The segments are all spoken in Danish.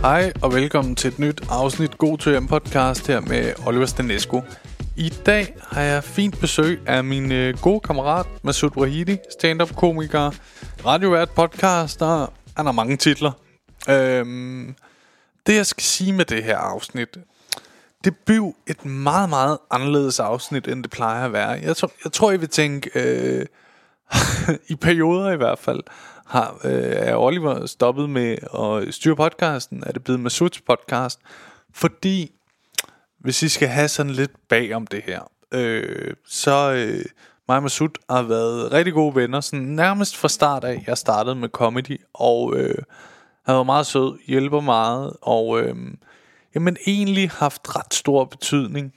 Hej og velkommen til et nyt afsnit God til hjem podcast her med Oliver Stanesco. I dag har jeg fint besøg af min øh, gode kammerat Masud Wahidi, stand-up komiker, radiovært, podcaster. Han har mange titler. Øhm, det jeg skal sige med det her afsnit, det blev et meget, meget anderledes afsnit, end det plejer at være. Jeg, tror, jeg tror, I vil tænke, øh, i perioder i hvert fald, har, øh, er Oliver stoppet med at styre podcasten? Er det blevet Masuds podcast? Fordi, hvis I skal have sådan lidt bag om det her, øh, så øh, mig og Masud har været rigtig gode venner, sådan nærmest fra start af. Jeg startede med comedy, og øh, han var meget sød, hjælper meget, og øh, jamen egentlig haft ret stor betydning.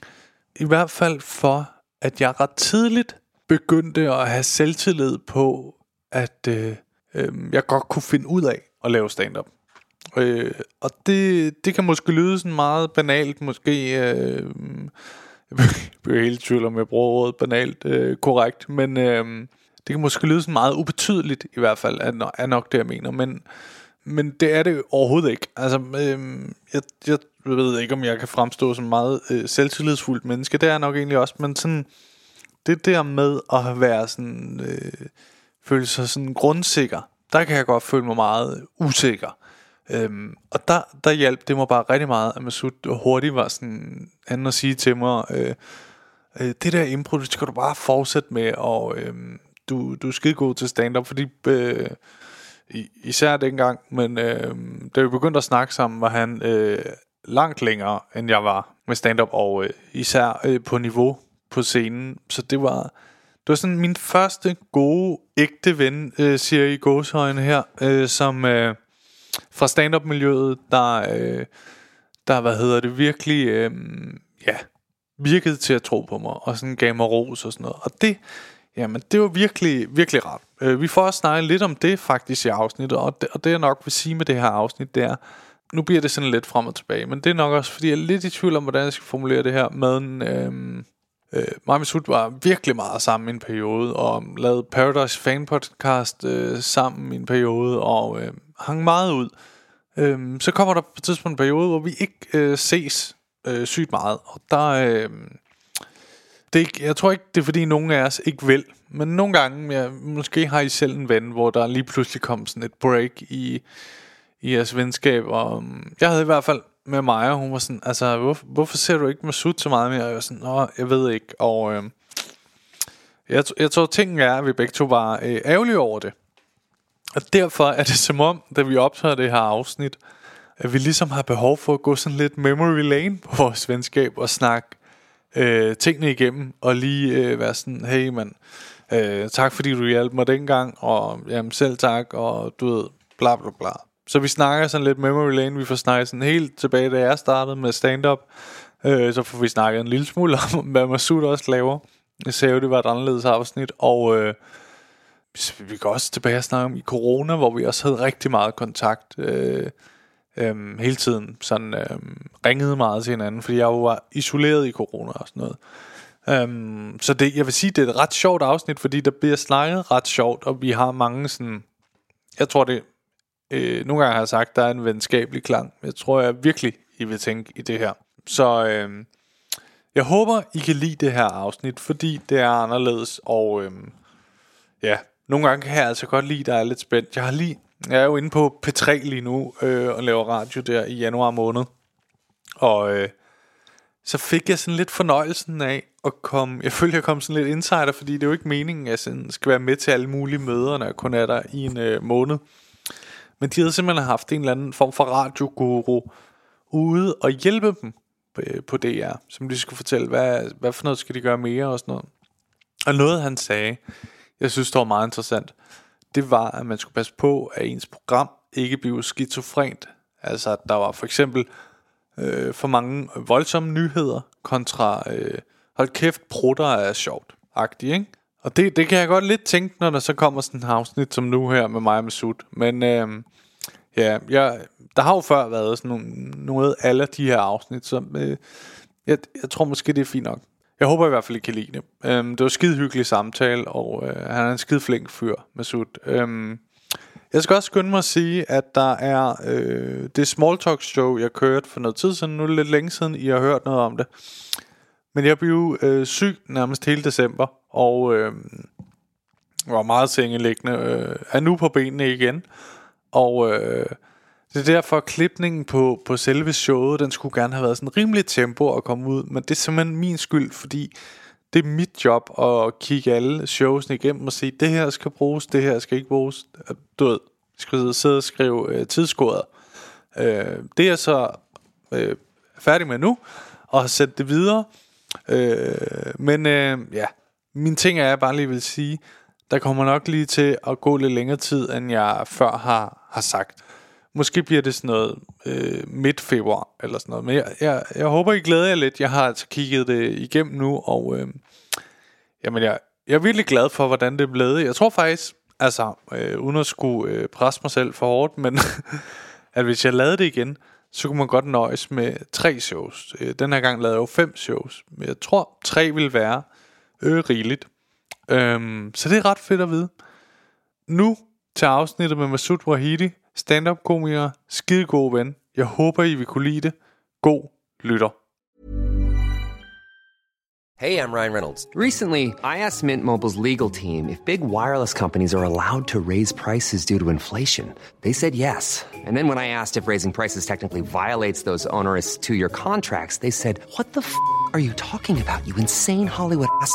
I hvert fald for, at jeg ret tidligt begyndte at have selvtillid på, at øh, øh, jeg godt kunne finde ud af at lave stand-up. Øh, og det, det kan måske lyde sådan meget banalt, måske... Øh, jeg bliver helt i tvivl om, jeg bruger ordet banalt øh, korrekt, men øh, det kan måske lyde sådan meget ubetydeligt i hvert fald, er, er nok det, jeg mener, men, men det er det overhovedet ikke. Altså, øh, jeg, jeg ved ikke, om jeg kan fremstå som meget øh, selvtillidsfuldt menneske, det er jeg nok egentlig også, men sådan, det der med at være sådan, øh, føle sig sådan grundsikker, der kan jeg godt føle mig meget usikker. Øhm, og der, der hjalp det mig bare rigtig meget, at Masud hurtigt var sådan, anden at sige til mig, øh, øh, det der impro, det skal du bare fortsætte med, og øh, du, du er skide god til stand-up, fordi øh, især dengang, men øh, da vi begyndte at snakke sammen, var han øh, langt længere, end jeg var med stand-up, og øh, især øh, på niveau på scenen, så det var, det var sådan min første gode, ægte ven, øh, siger I gåshøjene her, øh, som... Øh, fra stand-up-miljøet, der, øh, der, hvad hedder det, virkelig, øh, ja, virkede til at tro på mig, og sådan gav mig ros og sådan noget. Og det, jamen, det var virkelig, virkelig rart. Øh, vi får også snakket lidt om det faktisk i afsnittet, og det, og det jeg nok vil sige med det her afsnit, det er, nu bliver det sådan lidt frem og tilbage, men det er nok også, fordi jeg er lidt i tvivl om, hvordan jeg skal formulere det her med en... Øh, Øh, mig og var virkelig meget sammen i en periode, og lavede Paradise Fan Podcast øh, sammen i en periode, og øh, hang meget ud. Øh, så kommer der på et tidspunkt en periode, hvor vi ikke øh, ses øh, sygt meget, og der... Øh, det, jeg tror ikke, det er fordi nogen af os ikke vil, men nogle gange, ja, måske har I selv en ven, hvor der lige pludselig kom sådan et break i, i jeres venskab, og øh, jeg havde i hvert fald med mig, og hun var sådan, altså, hvorfor, hvorfor ser du ikke Masud så meget mere? Og jeg var sådan, nå, jeg ved ikke, og øh, jeg, jeg tror, tingen er, at vi begge to var øh, ærgerlige over det. Og derfor er det som om, da vi optager det her afsnit, at vi ligesom har behov for at gå sådan lidt memory lane på vores venskab og snakke øh, tingene igennem, og lige øh, være sådan, hey mand, øh, tak fordi du hjalp mig dengang, og jamen, selv tak, og du ved, bla bla bla. Så vi snakker sådan lidt memory lane. Vi får snakket sådan helt tilbage, da jeg startede med stand-up. Øh, så får vi snakket en lille smule om, hvad Masud også laver. Jeg sagde jo, det var et anderledes afsnit. Og øh, vi går også tilbage og snakke om i corona, hvor vi også havde rigtig meget kontakt. Øh, øh, hele tiden sådan øh, ringede meget til hinanden, fordi jeg jo var isoleret i corona og sådan noget. Um, så det, jeg vil sige, det er et ret sjovt afsnit, fordi der bliver snakket ret sjovt, og vi har mange sådan, jeg tror det Øh, nogle gange har jeg sagt, der er en venskabelig klang. Jeg tror jeg virkelig, I vil tænke i det her. Så øh, jeg håber, I kan lide det her afsnit, fordi det er anderledes. Og øh, ja, nogle gange kan jeg altså godt lide, der er lidt spændt. Jeg, har lige, jeg er jo inde på P3 lige nu øh, og laver radio der i januar måned. Og øh, så fik jeg sådan lidt fornøjelsen af at komme... Jeg følte, jeg kom sådan lidt insider, fordi det er jo ikke meningen, at jeg sådan skal være med til alle mulige møder, når jeg kun er der i en øh, måned. Men de havde simpelthen haft en eller anden form for radioguru ude og hjælpe dem på, øh, DR, som de skulle fortælle, hvad, hvad for noget skal de gøre mere og sådan noget. Og noget han sagde, jeg synes det var meget interessant, det var, at man skulle passe på, at ens program ikke blev skizofrent. Altså, at der var for eksempel øh, for mange voldsomme nyheder kontra, øh, hold kæft, prutter er sjovt, agtig, ikke? Og det, det kan jeg godt lidt tænke, når der så kommer sådan en afsnit som nu her med mig og med Sud. Men øh, ja, jeg, der har jo før været sådan nogle, noget af alle de her afsnit, så øh, jeg, jeg tror måske det er fint nok. Jeg håber i hvert fald, I kan lide det. Øhm, det var skide hyggelig samtale, og øh, han er en skide flink fyr, Masud. Øhm, Jeg skal også skynde mig at sige, at der er øh, det Small Talk show, jeg kørte for noget tid siden. Nu er det lidt længe siden, I har hørt noget om det. Men jeg blev øh, syg nærmest hele december, og øh, var meget sengeliggende. Øh, er nu på benene igen. Og øh, det er derfor, at klipningen på, på selve showet, den skulle gerne have været sådan rimelig tempo at komme ud. Men det er simpelthen min skyld, fordi det er mit job at kigge alle showsene igennem og sige, det her skal bruges, det her skal ikke bruges. Du ved, skal sidde og skrive øh, tidskoder. Øh, det er så øh, færdig med nu, og har sendt det videre. Øh, men øh, ja, min ting er, jeg bare lige vil sige, der kommer nok lige til at gå lidt længere tid, end jeg før har, har sagt. Måske bliver det sådan noget øh, midt februar eller sådan noget. Men jeg, jeg, jeg håber, I glæder jer lidt. Jeg har altså kigget det igennem nu, og øh, jamen jeg, jeg er virkelig glad for, hvordan det er blevet. Jeg tror faktisk, altså øh, uden at skulle øh, presse mig selv for hårdt, men at hvis jeg lavede det igen, så kunne man godt nøjes med tre shows. Øh, den her gang lavede jeg jo fem shows, men jeg tror, tre vil være øh, rigeligt. Øhm, så det er ret fedt at vide. Nu til afsnittet med Masoud Wahidi, stand-up komiker, skide god ven. Jeg håber, I vil kunne lide det. God lytter. Hey, I'm Ryan Reynolds. Recently, I asked Mint Mobile's legal team if big wireless companies are allowed to raise prices due to inflation. They said yes. And then when I asked if raising prices technically violates those onerous two year contracts, they said, What the f are you talking about, you insane Hollywood ass?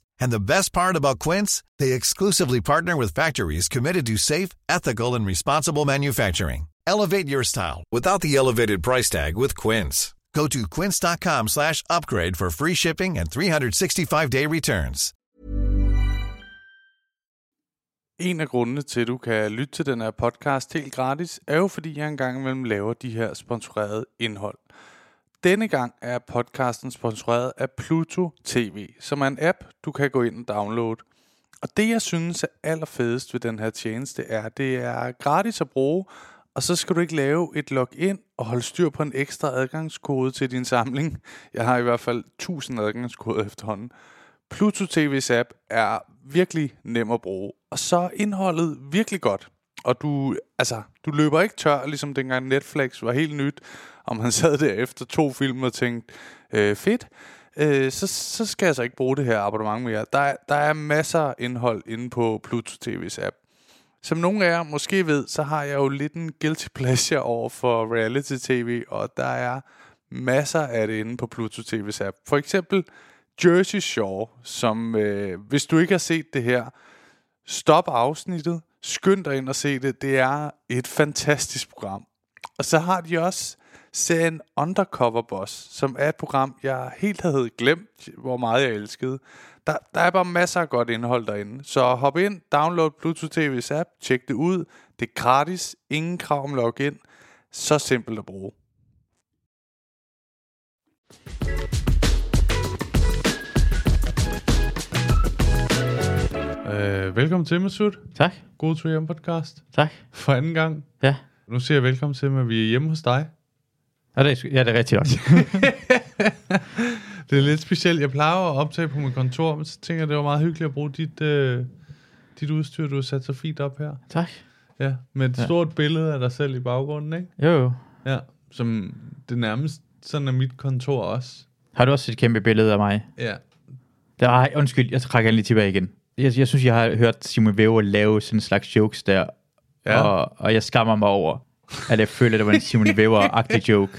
And the best part about Quince, they exclusively partner with factories committed to safe, ethical, and responsible manufacturing. Elevate your style without the elevated price tag with Quince. Go to quince.com slash upgrade for free shipping and 365-day returns. En af grundene til, at du kan lytte til den her podcast helt gratis, er jo fordi, jeg engang imellem laver de her sponsorerede indhold. Denne gang er podcasten sponsoreret af Pluto TV, som er en app, du kan gå ind og downloade. Og det, jeg synes er allerfedest ved den her tjeneste, er, at det er gratis at bruge, og så skal du ikke lave et login og holde styr på en ekstra adgangskode til din samling. Jeg har i hvert fald 1000 adgangskoder efterhånden. Pluto TV's app er virkelig nem at bruge, og så er indholdet virkelig godt. Og du, altså, du løber ikke tør, ligesom dengang Netflix var helt nyt, og man sad der efter to film og tænkte, øh, fedt, øh, så, så skal jeg så ikke bruge det her abonnement mere. Der, er- der er masser af indhold inde på Pluto TV's app. Som nogle af jer måske ved, så har jeg jo lidt en guilty pleasure over for reality-tv, og der er masser af det inde på Pluto TV's app. For eksempel Jersey Shore, som øh, hvis du ikke har set det her, stop afsnittet, skynd dig ind og se det. Det er et fantastisk program. Og så har de også serien Undercover Boss, som er et program, jeg helt havde glemt, hvor meget jeg elskede. Der, der er bare masser af godt indhold derinde. Så hop ind, download Bluetooth TV's app, tjek det ud. Det er gratis, ingen krav om login. Så simpelt at bruge. Øh, velkommen til, Masud. Tak. God tur hjem podcast. Tak. For anden gang. Ja. Nu siger jeg velkommen til, at vi er hjemme hos dig. Ja, det er, ja, det er rigtigt nok. Det er lidt specielt. Jeg plejer at optage på mit kontor, men så tænker jeg, det var meget hyggeligt at bruge dit, øh, dit udstyr, du har sat så fint op her. tak. Ja, med et Ja. stort billede af dig selv i baggrunden, ikke? Jo, jo. Ja, som det nærmest sådan er mit kontor også. Har du også et kæmpe billede af mig? Ja. Der, ej, undskyld, jeg trækker lige tilbage igen. Jeg, jeg synes, jeg har hørt Simon Wever lave sådan en slags jokes der, Ja. og, og jeg skammer mig over, at jeg føler, at det var en Simon Wever-agtig joke.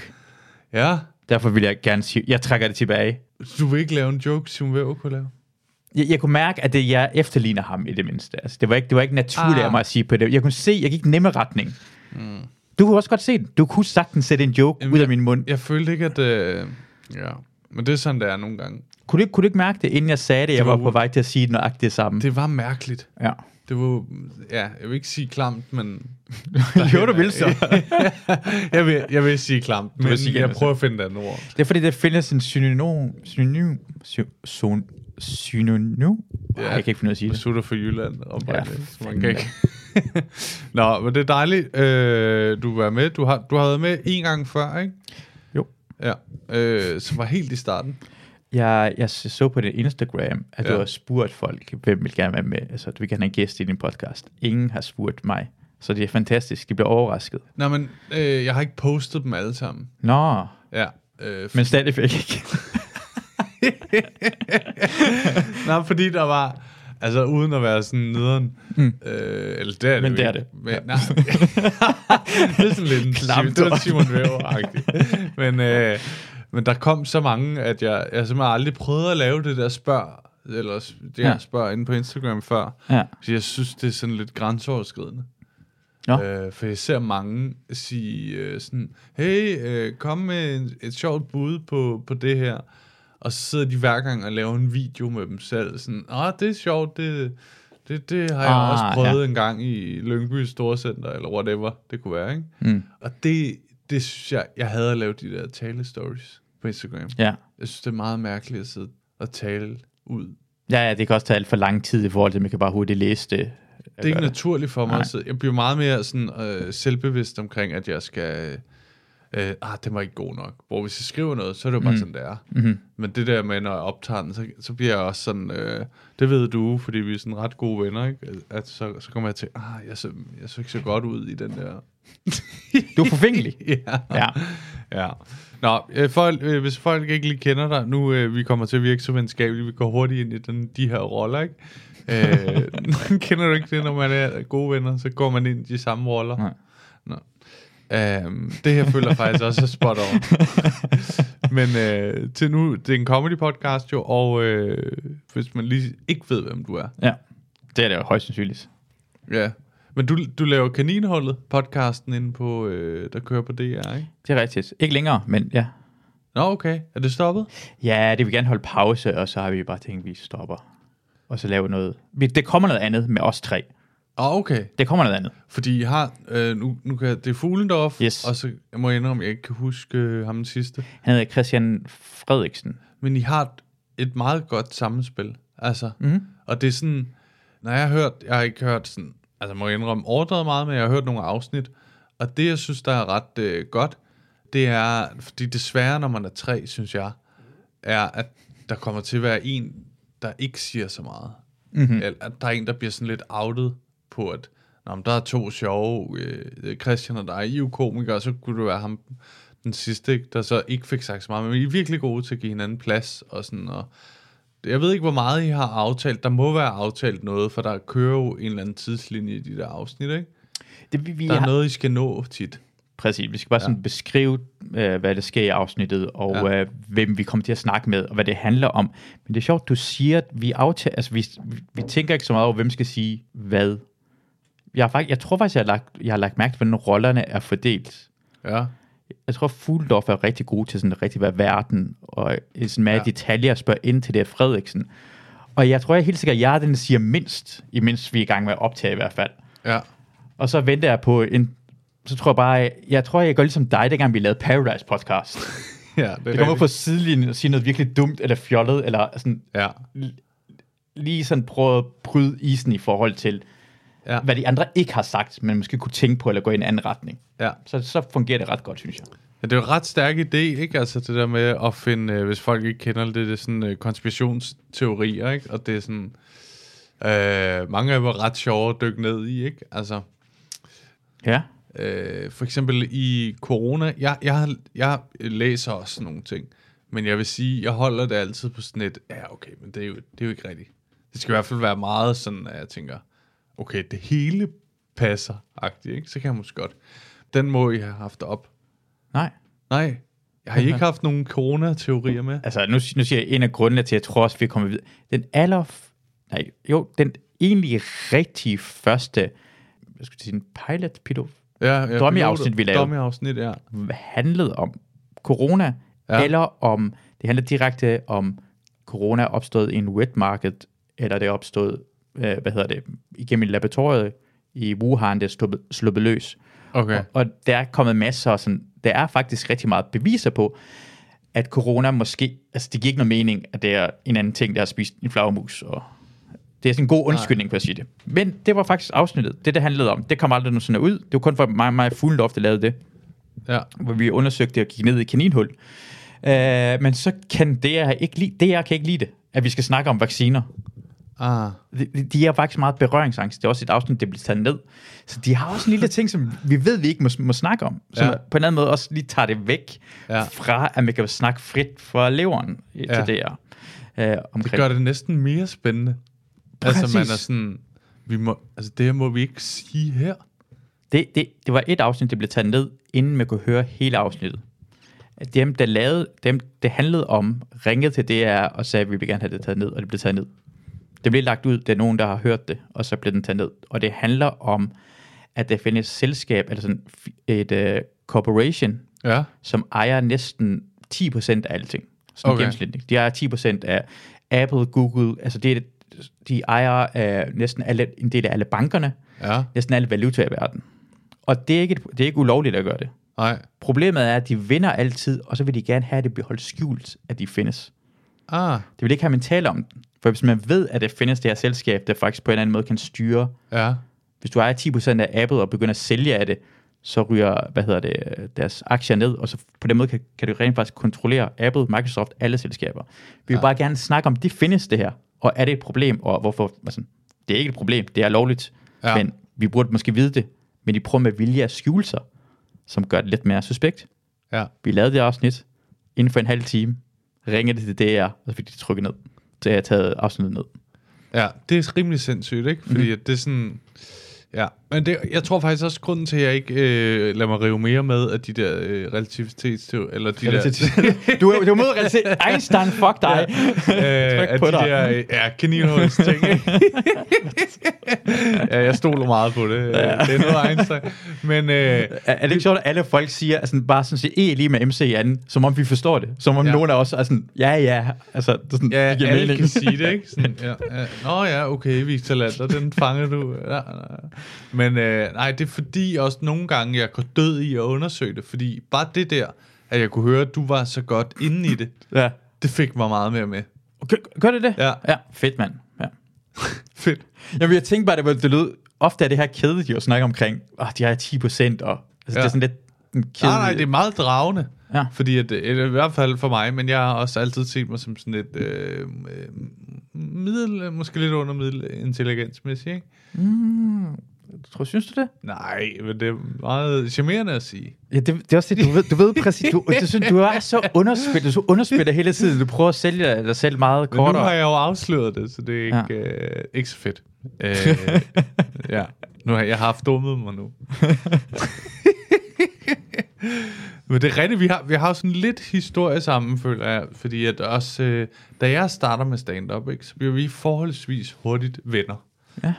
Ja, Derfor vil jeg gerne sige, jeg trækker det tilbage. du vil ikke lave en joke, Simon Weber kunne lave? Jeg, jeg kunne mærke, at det, jeg efterligner ham i det mindste. Altså, det, var ikke, det var ikke naturligt Ah. af mig at sige på det. Jeg kunne se, jeg gik nemme retning. Mm. Du kunne også godt se det. Du kunne sagtens sætte en joke Jamen, ud af min mund. Jeg følte ikke, at... Øh, ja, men det er sådan, det er nogle gange. Kunne du, ikke- kunne du ikke mærke det, inden jeg sagde det, jeg Det var, var på vej til at sige nøjagtigt det samme? Det var mærkeligt. Ja. det var, ja, jeg vil ikke sige klamt, men... jo, du vil så. jeg, vil, jeg vil sige klamt, men vil sige jeg prøver at finde et andet ord. Det er fordi, der findes en synonym... Synonym... sy- son- Synonym? Ja. Jeg kan ikke finde ud af at sige det. Sutter for Jylland. Og Ja, man kan ikke. Nå, men det er dejligt, øh, du var med. Du har, du har været med en gang før, ikke? Jo. Ja, øh, som var helt i starten. Jeg, jeg så på dit Instagram, at ja. Ja. du har spurgt folk, hvem vil gerne være med. Altså, du vil gerne have en gæst i din podcast. Ingen har spurgt mig. Så det er fantastisk. De bliver overrasket. Nå, men øh, jeg har ikke postet dem alle sammen. Nå, Ja. Øh, men stadigvæk ikke. Nej, fordi der var... Altså, uden at være sådan nederen. Mm. Øh, eller det er det Men det er det. Men, nej. det er sådan lidt en det. Simon Væver-agtigt. men, øh, men der kom så mange, at jeg, jeg simpelthen aldrig prøvede at lave det der spørg, eller det her Ja. ja. spørg inde på Instagram før. Ja. Så jeg synes, det er sådan lidt grænseoverskridende. Nå. Øh, for jeg ser mange sige øh, sådan, hey, øh, kom med en, et sjovt bud på, på det her. Og så sidder de hver gang og laver en video med dem selv. Sådan, ah, det er sjovt, det, det, det har jeg Ah, også prøvet ja. ja. en gang i Lyngby Storcenter, eller whatever det kunne være, ikke? Mm. Og det, det synes jeg, jeg havde at lave de der tale-stories på Instagram. Ja. Jeg synes, det er meget mærkeligt at sidde og tale ud. Ja, ja, det kan også tage alt for lang tid i forhold til, at man kan bare hurtigt læse det. Det er ikke naturligt for mig sidde. Jeg bliver meget mere sådan, øh, selvbevidst omkring, at jeg skal... Øh, ah, det var ikke god nok. Hvor hvis jeg skriver noget, så er det jo bare mm. sådan, det er. Mm-hmm. Men det der med, når jeg optager den, så, så bliver jeg også sådan... Øh, det ved du, fordi vi er sådan ret gode venner, ikke? At så, så kommer jeg til, ah, jeg så, jeg så ikke så godt ud i den der... Du er forfængelig. ja. ja. Ja. Nå, øh, folk, øh, hvis folk ikke lige kender dig, nu øh, vi kommer til at virke så venskabeligt, vi går hurtigt ind i den, de her roller, ikke? Øh, kender du ikke det, når man er gode venner, så går man ind i de samme roller? Nej. Nå. Um, det her føler jeg faktisk også er spot on. Men øh, til nu, det er en comedy podcast jo, og øh, hvis man lige ikke ved, hvem du er. ja. Det er det jo højst sandsynligt. Ja. Men du, du laver Kaninholdet, podcasten inde på, øh, der kører på DR, ikke? Det er rigtigt. Ikke længere, men ja. Nå, okay. Er det stoppet? Ja, det vil gerne holde pause, og så har vi bare tænkt, at vi stopper. Og så laver noget. Det kommer noget andet med os tre. Ah, okay. Det kommer noget andet. Fordi jeg har, øh, nu, nu kan jeg, det er Fuglendorf, Yes. og så jeg må indrømme, at jeg ikke kan huske øh, ham den sidste. Han hedder Christian Frederiksen. Men I har et, et meget godt sammenspil. Altså, Mhm. mm. og det er sådan, når jeg har hørt, jeg har ikke hørt sådan, altså må jeg indrømme, overdrevet meget, men jeg har hørt nogle afsnit, og det jeg synes, der er ret øh, godt, det er, fordi desværre, når man er tre, synes jeg, er, at der kommer til at være en, der ikke siger så meget. Mm-hmm. Eller at der er en, der bliver sådan lidt outet på, at Nå, men der er to sjove, øh, Christian og dig, I er jo komikere, så kunne det være ham, den sidste, der så ikke fik sagt så meget, men I er virkelig gode til at give hinanden plads, og sådan, og jeg ved ikke, hvor meget I har aftalt. Der må være aftalt noget, for der kører jo en eller anden tidslinje i de der afsnit, ikke? Det, vi, vi Der er har, noget, I skal nå tit. Præcis. Vi skal bare sådan beskrive, øh, hvad der sker i afsnittet, og Ja. øh, hvem vi kommer til at snakke med, og hvad det handler om. Men det er sjovt, du siger, at vi aftager, altså vi, vi, vi tænker ikke så meget over, hvem skal sige hvad. Jeg, har faktisk, jeg tror faktisk, jeg har, lagt, jeg har lagt mærke til, hvordan rollerne er fordelt. Ja. Jeg tror, Fuglendorf er rigtig god til sådan at rigtig være verden, og sådan med ja. Detaljer at spørge ind til det Frederiksen. Og jeg tror jeg helt sikkert, at jeg den, siger mindst, imens vi er i gang med at optage i hvert fald. Ja. Og så venter jeg på en... Så tror jeg bare, jeg, jeg tror, jeg gør ligesom dig, dengang vi lavede Paradise podcast. ja det, er Det kommer på sidelinjen og siger noget virkelig dumt eller fjollet, eller sådan, Ja. lige sådan prøve at bryde isen i forhold til, Ja. hvad de andre ikke har sagt, men måske kunne tænke på, eller gå i en anden retning. ja. Så, så fungerer det ret godt, synes jeg. Ja, det er jo en ret stærk idé, ikke? Altså det der med at finde, øh, hvis folk ikke kender det, det er sådan øh, konspirationsteorier, ikke? Og det er sådan, øh, mange af dem er ret sjove at dykke ned i, ikke? Altså, Ja. øh, for eksempel i corona, jeg, jeg, jeg læser også nogle ting, men jeg vil sige, jeg holder det altid på sådan et, ja okay, men det er jo, det er jo ikke rigtigt. Det skal i hvert fald være meget sådan, at jeg tænker, okay, det hele passer, ikke? Så kan jeg måske godt. Den må I have haft op. Nej. Nej, jeg har I ikke haft nogen corona-teorier med. Altså, nu, nu siger jeg en af grundene til, at jeg tror også, vi kommer videre. Den aller... Nej, jo, den egentlig rigtig første, hvad skal jeg sige, en pilot, pilot, Ja, ja, Dummy-afsnit, vi lavede. Dummy-afsnit, ja. handlede om corona, Ja. eller om, det handler direkte om corona opstået i en wet market, eller det opstået øh, hvad hedder det, igennem laboratoriet i Wuhan, det er sluppet, løs. Okay. Og, og der er kommet masser af sådan, der er faktisk rigtig meget beviser på, at corona måske, altså det giver ikke noget mening, at det er en anden ting, der har spist en flagermus, og det er sådan en god undskyldning for at sige det. Men det var faktisk afsnittet, det det handlede om. Det kom aldrig nogensinde ud. Det var kun for mig, mig Fuglendorf, der lavede det Ja. hvor vi undersøgte og gik ned i kaninhul. Uh, men så kan det jeg ikke lide, det jeg kan ikke lide det, at vi skal snakke om vacciner. Ah. De, de- er faktisk meget berøringsangst. Det er også et afsnit, det bliver taget ned. Så de har også en lille ting, som vi ved, vi ikke må, må snakke om. Som Ja. ja. på en anden måde også lige tager det væk Ja. ja. fra, at man kan snakke frit fra leveren ja. Ja. til det her. Det omkring. gør det næsten mere spændende. Altså, man er Præcis. sådan... Vi må, altså, det her må vi ikke sige her. Det, det, det var et afsnit, det blev taget ned, inden man kunne høre hele afsnittet. Dem, der lavede, dem, det handlede om, ringede til DR og sagde, at vi vil gerne have det taget ned, og det blev taget ned. Det blev lagt ud, det er nogen, der har hørt det, og så blev den taget ned. Og det handler om, at der findes et selskab, eller sådan et uh, corporation, Ja. som ejer næsten 10% af alting. Sådan Okay. gennemsnitligt. De ejer 10% af Apple, Google, altså det er, de ejer af næsten alle, en del af alle bankerne, Ja. næsten alle valutaer i verden. Og det er, ikke, det er ikke ulovligt at gøre det. Nej. Problemet er, at de vinder altid, og så vil de gerne have, at det bliver holdt skjult, at de findes. Ah. Det vil ikke have, at man taler om den. For hvis man ved, at det findes det her selskab, der faktisk på en eller anden måde kan styre, Ja. hvis du ejer 10% af Apple og begynder at sælge af det, så ryger, hvad hedder det, deres aktier ned, og så på den måde kan, kan du rent faktisk kontrollere Apple, Microsoft, alle selskaber. Vi vil ja. bare gerne snakke om, det findes det her, og er det et problem, og hvorfor, altså, det er ikke et problem, det er lovligt, Ja. ja. men vi burde måske vide det, men de prøver med vilje at skjule sig, som gør det lidt mere suspekt. Ja. Vi lavede det afsnit, inden for en halv time, ringede det til DR, og så fik de trykket ned. Taget afsnittet ned. Ja, det er rimelig sindssygt, ikke? Fordi mm-hmm. det er sådan... Ja, men det, jeg tror faktisk også, grunden til, at jeg ikke øh, lader mig rive mere med af de der øh, relativitetsteorier, eller de der... du, er, du er mod relation- Einstein, fuck dig. øh, Tryk på de dig. der øh, ja, kaninhuls ting, ja, jeg stoler meget på det. Ja. Det er noget Einstein. Men øh, Er, er det ikke sjovt, at alle folk siger, altså, bare sådan siger, E lige med MC i anden, som om vi forstår det. Som om Ja. ja. nogen af os er sådan, ja, ja. Altså, det, er sådan, ja, det giver alle mening. kan sige det, ikke? Sådan, ja, ja. Nå ja, okay, Victor Lander, den fanger du. Ja, ja. Men øh, nej, det er fordi også nogle gange, jeg går død i at undersøge det, fordi bare det der, at jeg kunne høre, at du var så godt inde i det, ja. det fik mig meget mere med. Gør, gør det det? Ja. ja fedt, mand. Ja. Fedt. Jamen, jeg tænkte bare, det, var, det lød, ofte er det her kedeligt jo at snakke omkring, oh, de har 10 procent, og altså, ja. det er sådan lidt en kedeligt. Nej, nej, det er meget dragende. Ja. Fordi at, eller i hvert fald for mig, men jeg har også altid set mig som sådan et øh, øh, middel, måske lidt under middel intelligensmæssigt, ikke? Tror, synes du det? Nej, men det er meget charmerende at sige. Ja, det, det er også det, du ved, du ved præcis, du, du, synes, du er så underspillet, du underspiller hele tiden, du prøver at sælge dig selv meget Men nu kortere. har jeg jo afsløret det, så det er ikke, ja. øh, ikke så fedt. Øh, ja, nu har jeg haft dummet mig nu. Men det er rigtigt, vi har, vi har sådan lidt historie sammen, føler jeg, fordi at også, øh, da jeg starter med stand-up, ikke, så bliver vi forholdsvis hurtigt venner. Ja.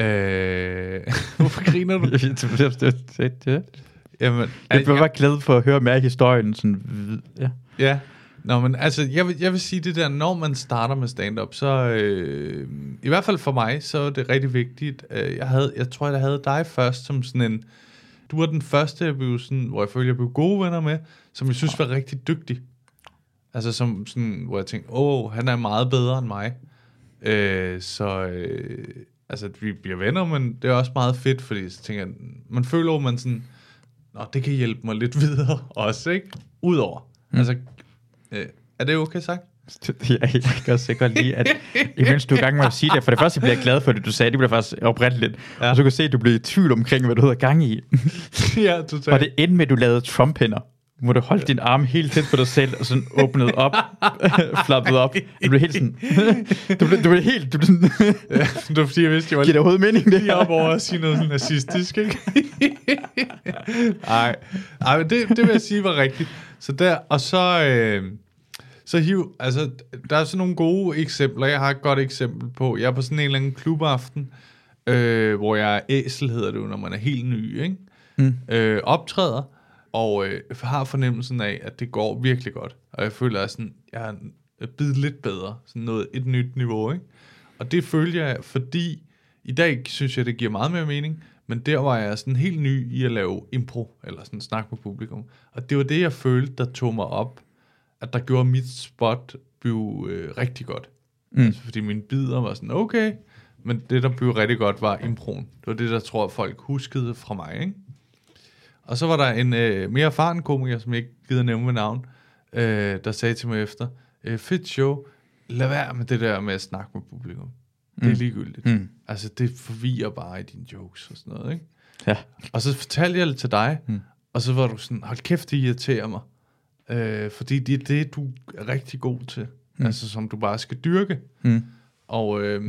Øh, hvorfor griner du? det, det, det, det. Jamen, Jeg bliver bare glad for at høre mere af historien. Sådan, ja. Ja. Nå, men altså, jeg vil, jeg vil sige det der, når man starter med stand-up, så øh, i hvert fald for mig, så er det rigtig vigtigt. Øh, jeg, havde, jeg tror, jeg havde dig først som sådan en, du var den første, jeg blev sådan, hvor jeg følte, jeg blev gode venner med, som jeg synes var rigtig dygtig. Altså, som sådan, hvor jeg tænkte, åh, han er meget bedre end mig. Øh, så, øh, altså, vi bliver venner, men det er også meget fedt, fordi så tænker jeg, man føler man sådan, Nå, det kan hjælpe mig lidt videre også, ikke? Udover. Mm. Altså, øh, er det okay sagt? Ja, jeg kan også godt lide, at imens du er i gang med at sige det, for det første bliver jeg glad for det, du sagde, det bliver faktisk opretteligt. Ja. Og så kan du se, at du bliver i tvivl omkring, hvad du hedder gang i. ja, totalt. Og det endte med, at du lavede Trump-hænder. Du holdt din arm helt tæt på dig selv, og sådan åbnede op, flappede op. Du blev helt sådan... Du blev, du blev helt... Du blev sådan, ja, det var fordi, jeg vidste, jeg var giver det overhovedet mening, det her? op over at sige noget sådan nazistisk, ikke? Ej, Ej men det, det vil jeg sige var rigtigt. Så der, og så, øh, så hiv, altså, der er sådan nogle gode eksempler. Jeg har et godt eksempel på, jeg er på sådan en eller anden klubaften, øh, hvor jeg er æsel, hedder det jo, når man er helt ny, ikke? Mm. Øh, optræder, og øh, har fornemmelsen af, at det går virkelig godt. Og jeg føler, at sådan, jeg er blevet lidt bedre, sådan noget, et nyt niveau, ikke? Og det følger jeg, fordi I dag synes jeg, det giver meget mere mening, men der var jeg sådan helt ny i at lave impro, eller sådan snak med publikum. Og det var det, jeg følte, der tog mig op, at der gjorde mit spot blive øh, rigtig godt. Mm. Altså, fordi mine bidder var sådan, okay, men det, der blev rigtig godt, var improen. Det var det, der tror folk huskede fra mig, ikke? Og så var der en øh, mere erfaren komiker, som jeg ikke gider nævne med navn, øh, der sagde til mig efter, øh, fedt show, lad være med det der med at snakke med publikum. Det er ligegyldigt. Mm. Altså, det forvirrer bare i dine jokes og sådan noget, ikke? Ja. Og så fortalte jeg det til dig, mm. og så var du sådan, hold kæft, det irriterer mig. Øh, fordi det er det, du er rigtig god til. Mm. Altså, som du bare skal dyrke. Mm. Og øh,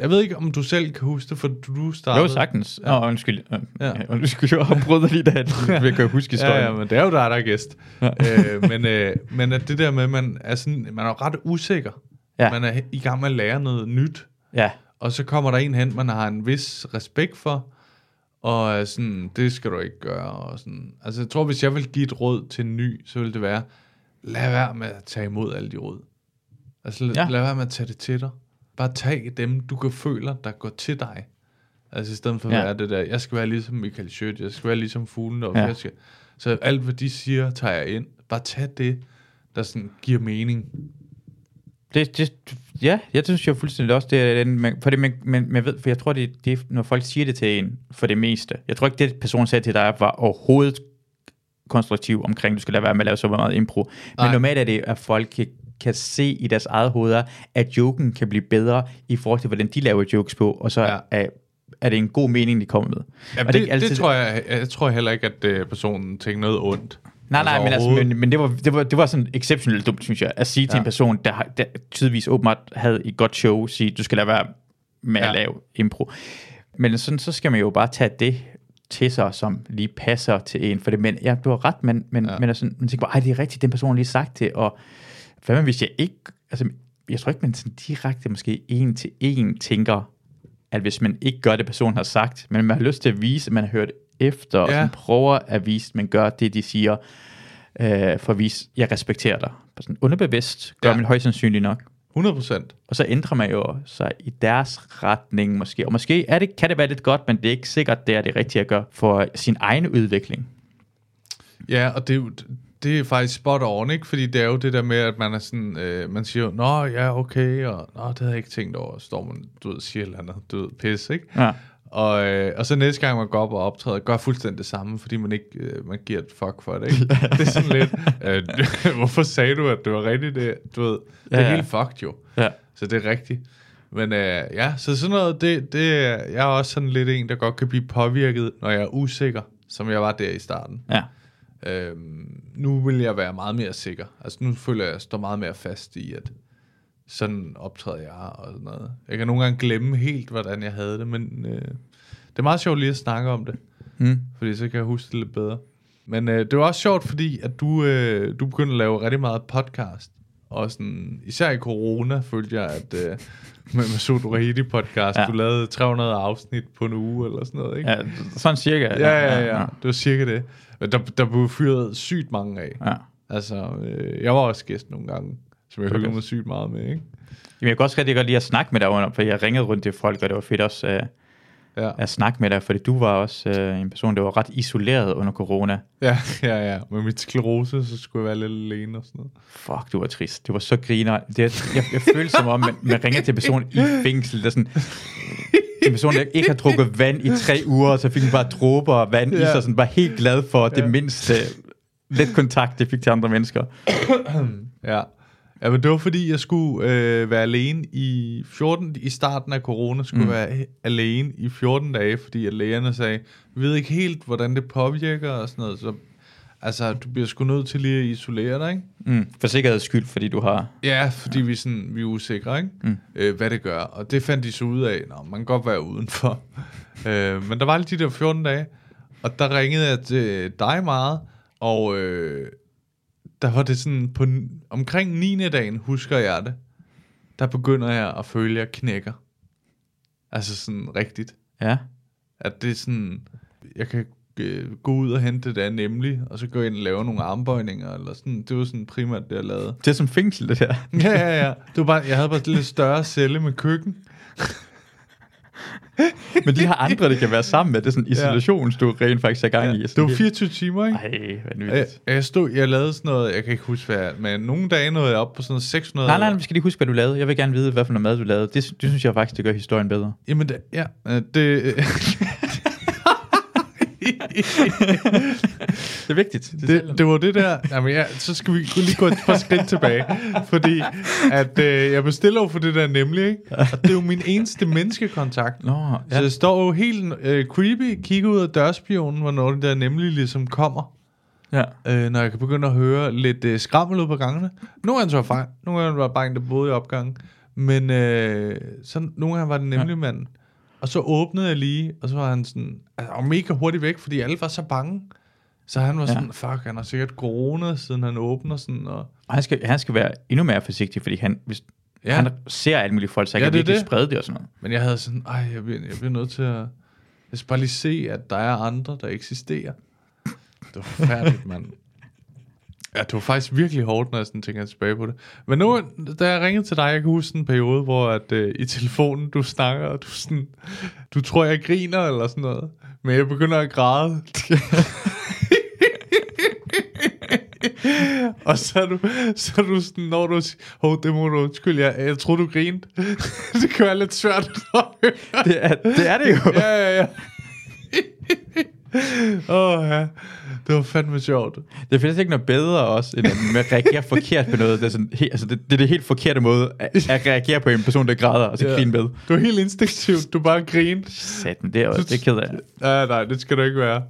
jeg ved ikke, om du selv kan huske det, for du startede... Jo, sagtens. Ja. Nå, undskyld. Ja. Ja, undskyld, jeg har brudt lige der. Jeg kan huske historien. Ja, ja, men det er jo dig, der er gæst. Ja. øh, men, øh, men at det der med, at man er, sådan, man er ret usikker. Ja. Man er i gang med at lære noget nyt. Ja. Og så kommer der en hen, man har en vis respekt for, og sådan, det skal du ikke gøre. Og sådan. Altså jeg tror, hvis jeg vil give et råd til en ny, så vil det være, lad være med at tage imod alle de råd. Altså lad, ja. lad være med at tage det til dig. Bare tag dem, du kan føle, der går til dig. Altså i stedet for at Ja. være det der, jeg skal være ligesom Michael Schødt, jeg skal være ligesom fuglen, og Ja. skal. Så alt, hvad de siger, tager jeg ind. Bare tag det, der sådan giver mening. Det, det, ja, jeg synes jo fuldstændig også, det er den, for, det, man, man, man ved, for jeg tror, det, det når folk siger det til en, for det meste. Jeg tror ikke, det personen sagde til dig, var overhovedet konstruktiv omkring, du skal lade være med at lave så meget impro. Men Nej. normalt er det, at folk kan, kan se i deres eget hoveder, at joken kan blive bedre i forhold til, hvordan de laver jokes på, og så Ja. ja. er, er det en god mening, de kommer med. Jamen, Og det, det, ikke det tror jeg, jeg tror heller ikke, at uh, personen tænker noget ondt. Nej, nej, men, altså, men, men det, var, det, var, det var sådan exceptionelt dumt, synes jeg, at sige til Ja. en person, der, der tydeligvis åbenbart havde et godt show, sige, du skal lade være med ja. Ja. at lave impro. Men sådan, så skal man jo bare tage det til sig, som lige passer til en. For det, men, ja, du har ret, men, men, ja. Ja. men altså, man tænker bare, ej, det er rigtigt, den person har lige sagt det, og hvad man, hvis jeg ikke, altså, jeg tror ikke, man sådan direkte måske en til en tænker, at hvis man ikke gør det, personen har sagt, men man har lyst til at vise, at man har hørt efter, og Ja. sådan prøver at vise, at man gør det, de siger, øh, for at vise, jeg respekterer dig. Sådan underbevidst gør ja. Man højst sandsynligt nok. 100 procent. Og så ændrer man jo sig i deres retning måske. Og måske er det, kan det være lidt godt, men det er ikke sikkert, det er det rigtige at gøre for sin egen udvikling. Ja, og det, er jo- det er faktisk spot on, ikke? Fordi det er jo det der med, at man er sådan, øh, man siger, nå, ja, okay, og nå, det havde jeg ikke tænkt over. Så står man, du ved, siger eller andet, du ved, pis, ikke? Ja. Og, øh, og så næste gang man går op og optræder, gør fuldstændig det samme, fordi man ikke øh, man giver et fuck for det. Ikke? det er sådan lidt, øh, hvorfor sagde du, at det var rigtigt det? Du ved, det er Ja, ja. helt fucked jo. Ja. Så det er rigtigt. Men øh, ja, så sådan noget, det, det, jeg er også sådan lidt en, der godt kan blive påvirket, når jeg er usikker, som jeg var der i starten. Ja. Øhm, nu vil jeg være meget mere sikker. Altså nu føler jeg, at jeg står meget mere fast i, at sådan optræder jeg og sådan noget. Jeg kan nogle gange glemme helt, hvordan jeg havde det, men øh, det er meget sjovt lige at snakke om det. Mm. Fordi så kan jeg huske det lidt bedre. Men øh, det var også sjovt, fordi at du, øh, du begyndte at lave rigtig meget podcast. Og sådan, især i corona følte jeg, at øh, med Masoud Rahidi podcast, Ja. ja. du lavede 300 afsnit på en uge eller sådan noget, ikke? ja, sådan cirka. Ja, ja, ja. Det var cirka det. Der, der blev fyret sygt mange af. ja. Altså, øh, jeg var også gæst nogle gange, som jeg hyggede mig sygt meget med, ikke? Jamen, jeg kan også rigtig godt lide at snakke med dig under, for jeg ringede rundt til folk, og det var fedt også øh, Ja, at snakke med dig, fordi du var også øh, en person, der var ret isoleret under corona. ja, ja. ja. Med mit sklerose, så skulle jeg være lidt alene og sådan noget. Fuck, du var trist. Du var så griner. Det, jeg, jeg følte som om, man, man ringer til en person i fængsel, der sådan, en person, der ikke har drukket vand i tre uger, og så fik hun bare dråber af vand ja. i Ja. sig, sådan var helt glad for det mindste lidt kontakt, det fik til andre mennesker. Ja. Ja, men det var fordi, jeg skulle øh, være alene i 14, i starten af corona, skulle mm. være alene i 14 dage, fordi at lægerne sagde, vi ved ikke helt, hvordan det påvirker og sådan noget, så altså, du bliver sgu nødt til lige at isolere dig, ikke? Mm, for sikkerheds skyld, fordi du har... Ja, fordi vi, er sådan, vi er usikre, ikke? Mm. Øh, hvad det gør. Og det fandt de så ud af. Nå, man kan godt være udenfor. øh, men der var lige de der 14 dage, og der ringede jeg til dig meget, og øh, der var det sådan, på omkring 9. dagen, husker jeg det, der begynder jeg at føle, at jeg knækker. Altså sådan rigtigt. Ja, At det er sådan, jeg kan gå ud og hente det der nemlig, og så gå ind og lave nogle armbøjninger, eller sådan. Det var sådan primært det, jeg lavede. det er som fængsel, det der. Ja, ja, ja. Det var bare, jeg havde bare lidt større celle med køkken. Men de har andre, det kan være sammen med. Det er sådan isolation, du rent faktisk er gang i. Det var helt- 24 timer, ikke? Ej, Jeg, vanvittigt. jeg, stod, jeg lavede sådan noget, jeg kan ikke huske hvad, men nogle dage nåede jeg op på sådan noget 600. Nej, nej, vi skal lige huske, hvad du lavede. Jeg vil gerne vide, hvad for noget mad du lavede. Det, det synes jeg faktisk, det gør historien bedre. Jamen, det, ja, øh, det, Det er vigtigt. Det, det, det var det der. Jamen, ja, så skal vi lige gå et par skridt tilbage. Fordi at, øh, jeg bestiller jo for det der nemlig, ikke? Og det er jo min eneste menneskekontakt. Nå, Ja. Så ja. jeg står jo helt øh, creepy, kigger ud af dørspionen, hvornår det der nemlig ligesom kommer. ja. Øh, når jeg kan begynde at høre lidt øh, skrammel ud på gangene. Nogle gange så var fejl. Nogle gange var bare en, der boede i opgangen. Men øh, så nogle gange var det nemlig manden. Og så åbnede jeg lige, og så var han sådan, altså, han var mega hurtigt væk, fordi alle var så bange. Så han var Ja. sådan, fuck, han har sikkert corona, siden han åbner sådan, og Og han skal, han skal være endnu mere forsigtig, fordi han, hvis, Ja. han ser alle mulige folk, så han Ja, kan det er virkelig det. sprede det og sådan noget. Men jeg havde sådan, ej, jeg bliver, jeg bliver nødt til at... Jeg skal bare lige se, at der er andre, der eksisterer. Det var forfærdeligt, mand. Ja, det var faktisk virkelig hårdt, når jeg sådan tænker tilbage på det. Men nu, da jeg ringede til dig, jeg kan huske en periode, hvor at, øh, i telefonen, du snakker, og du sådan, du tror, jeg griner eller sådan noget. Men jeg begynder at græde. og så er du, så er du sådan, når du siger, hov, det må du undskylde, jeg, jeg tror du grinte. det kan være lidt svært at høre. Det er det, er det jo. ja, ja, ja. Åh, oh, ja. Det var fandme sjovt. Det findes ikke noget bedre også, end at man reagerer forkert på noget. Det er, sådan, he, altså det, det er det helt forkerte måde at, at reagere på en person, der græder, og så Ja. grine med. Det var helt instinktivt. Du bare grinte. Satan, det er, også, det er ked af. Ja, nej, det skal du ikke være.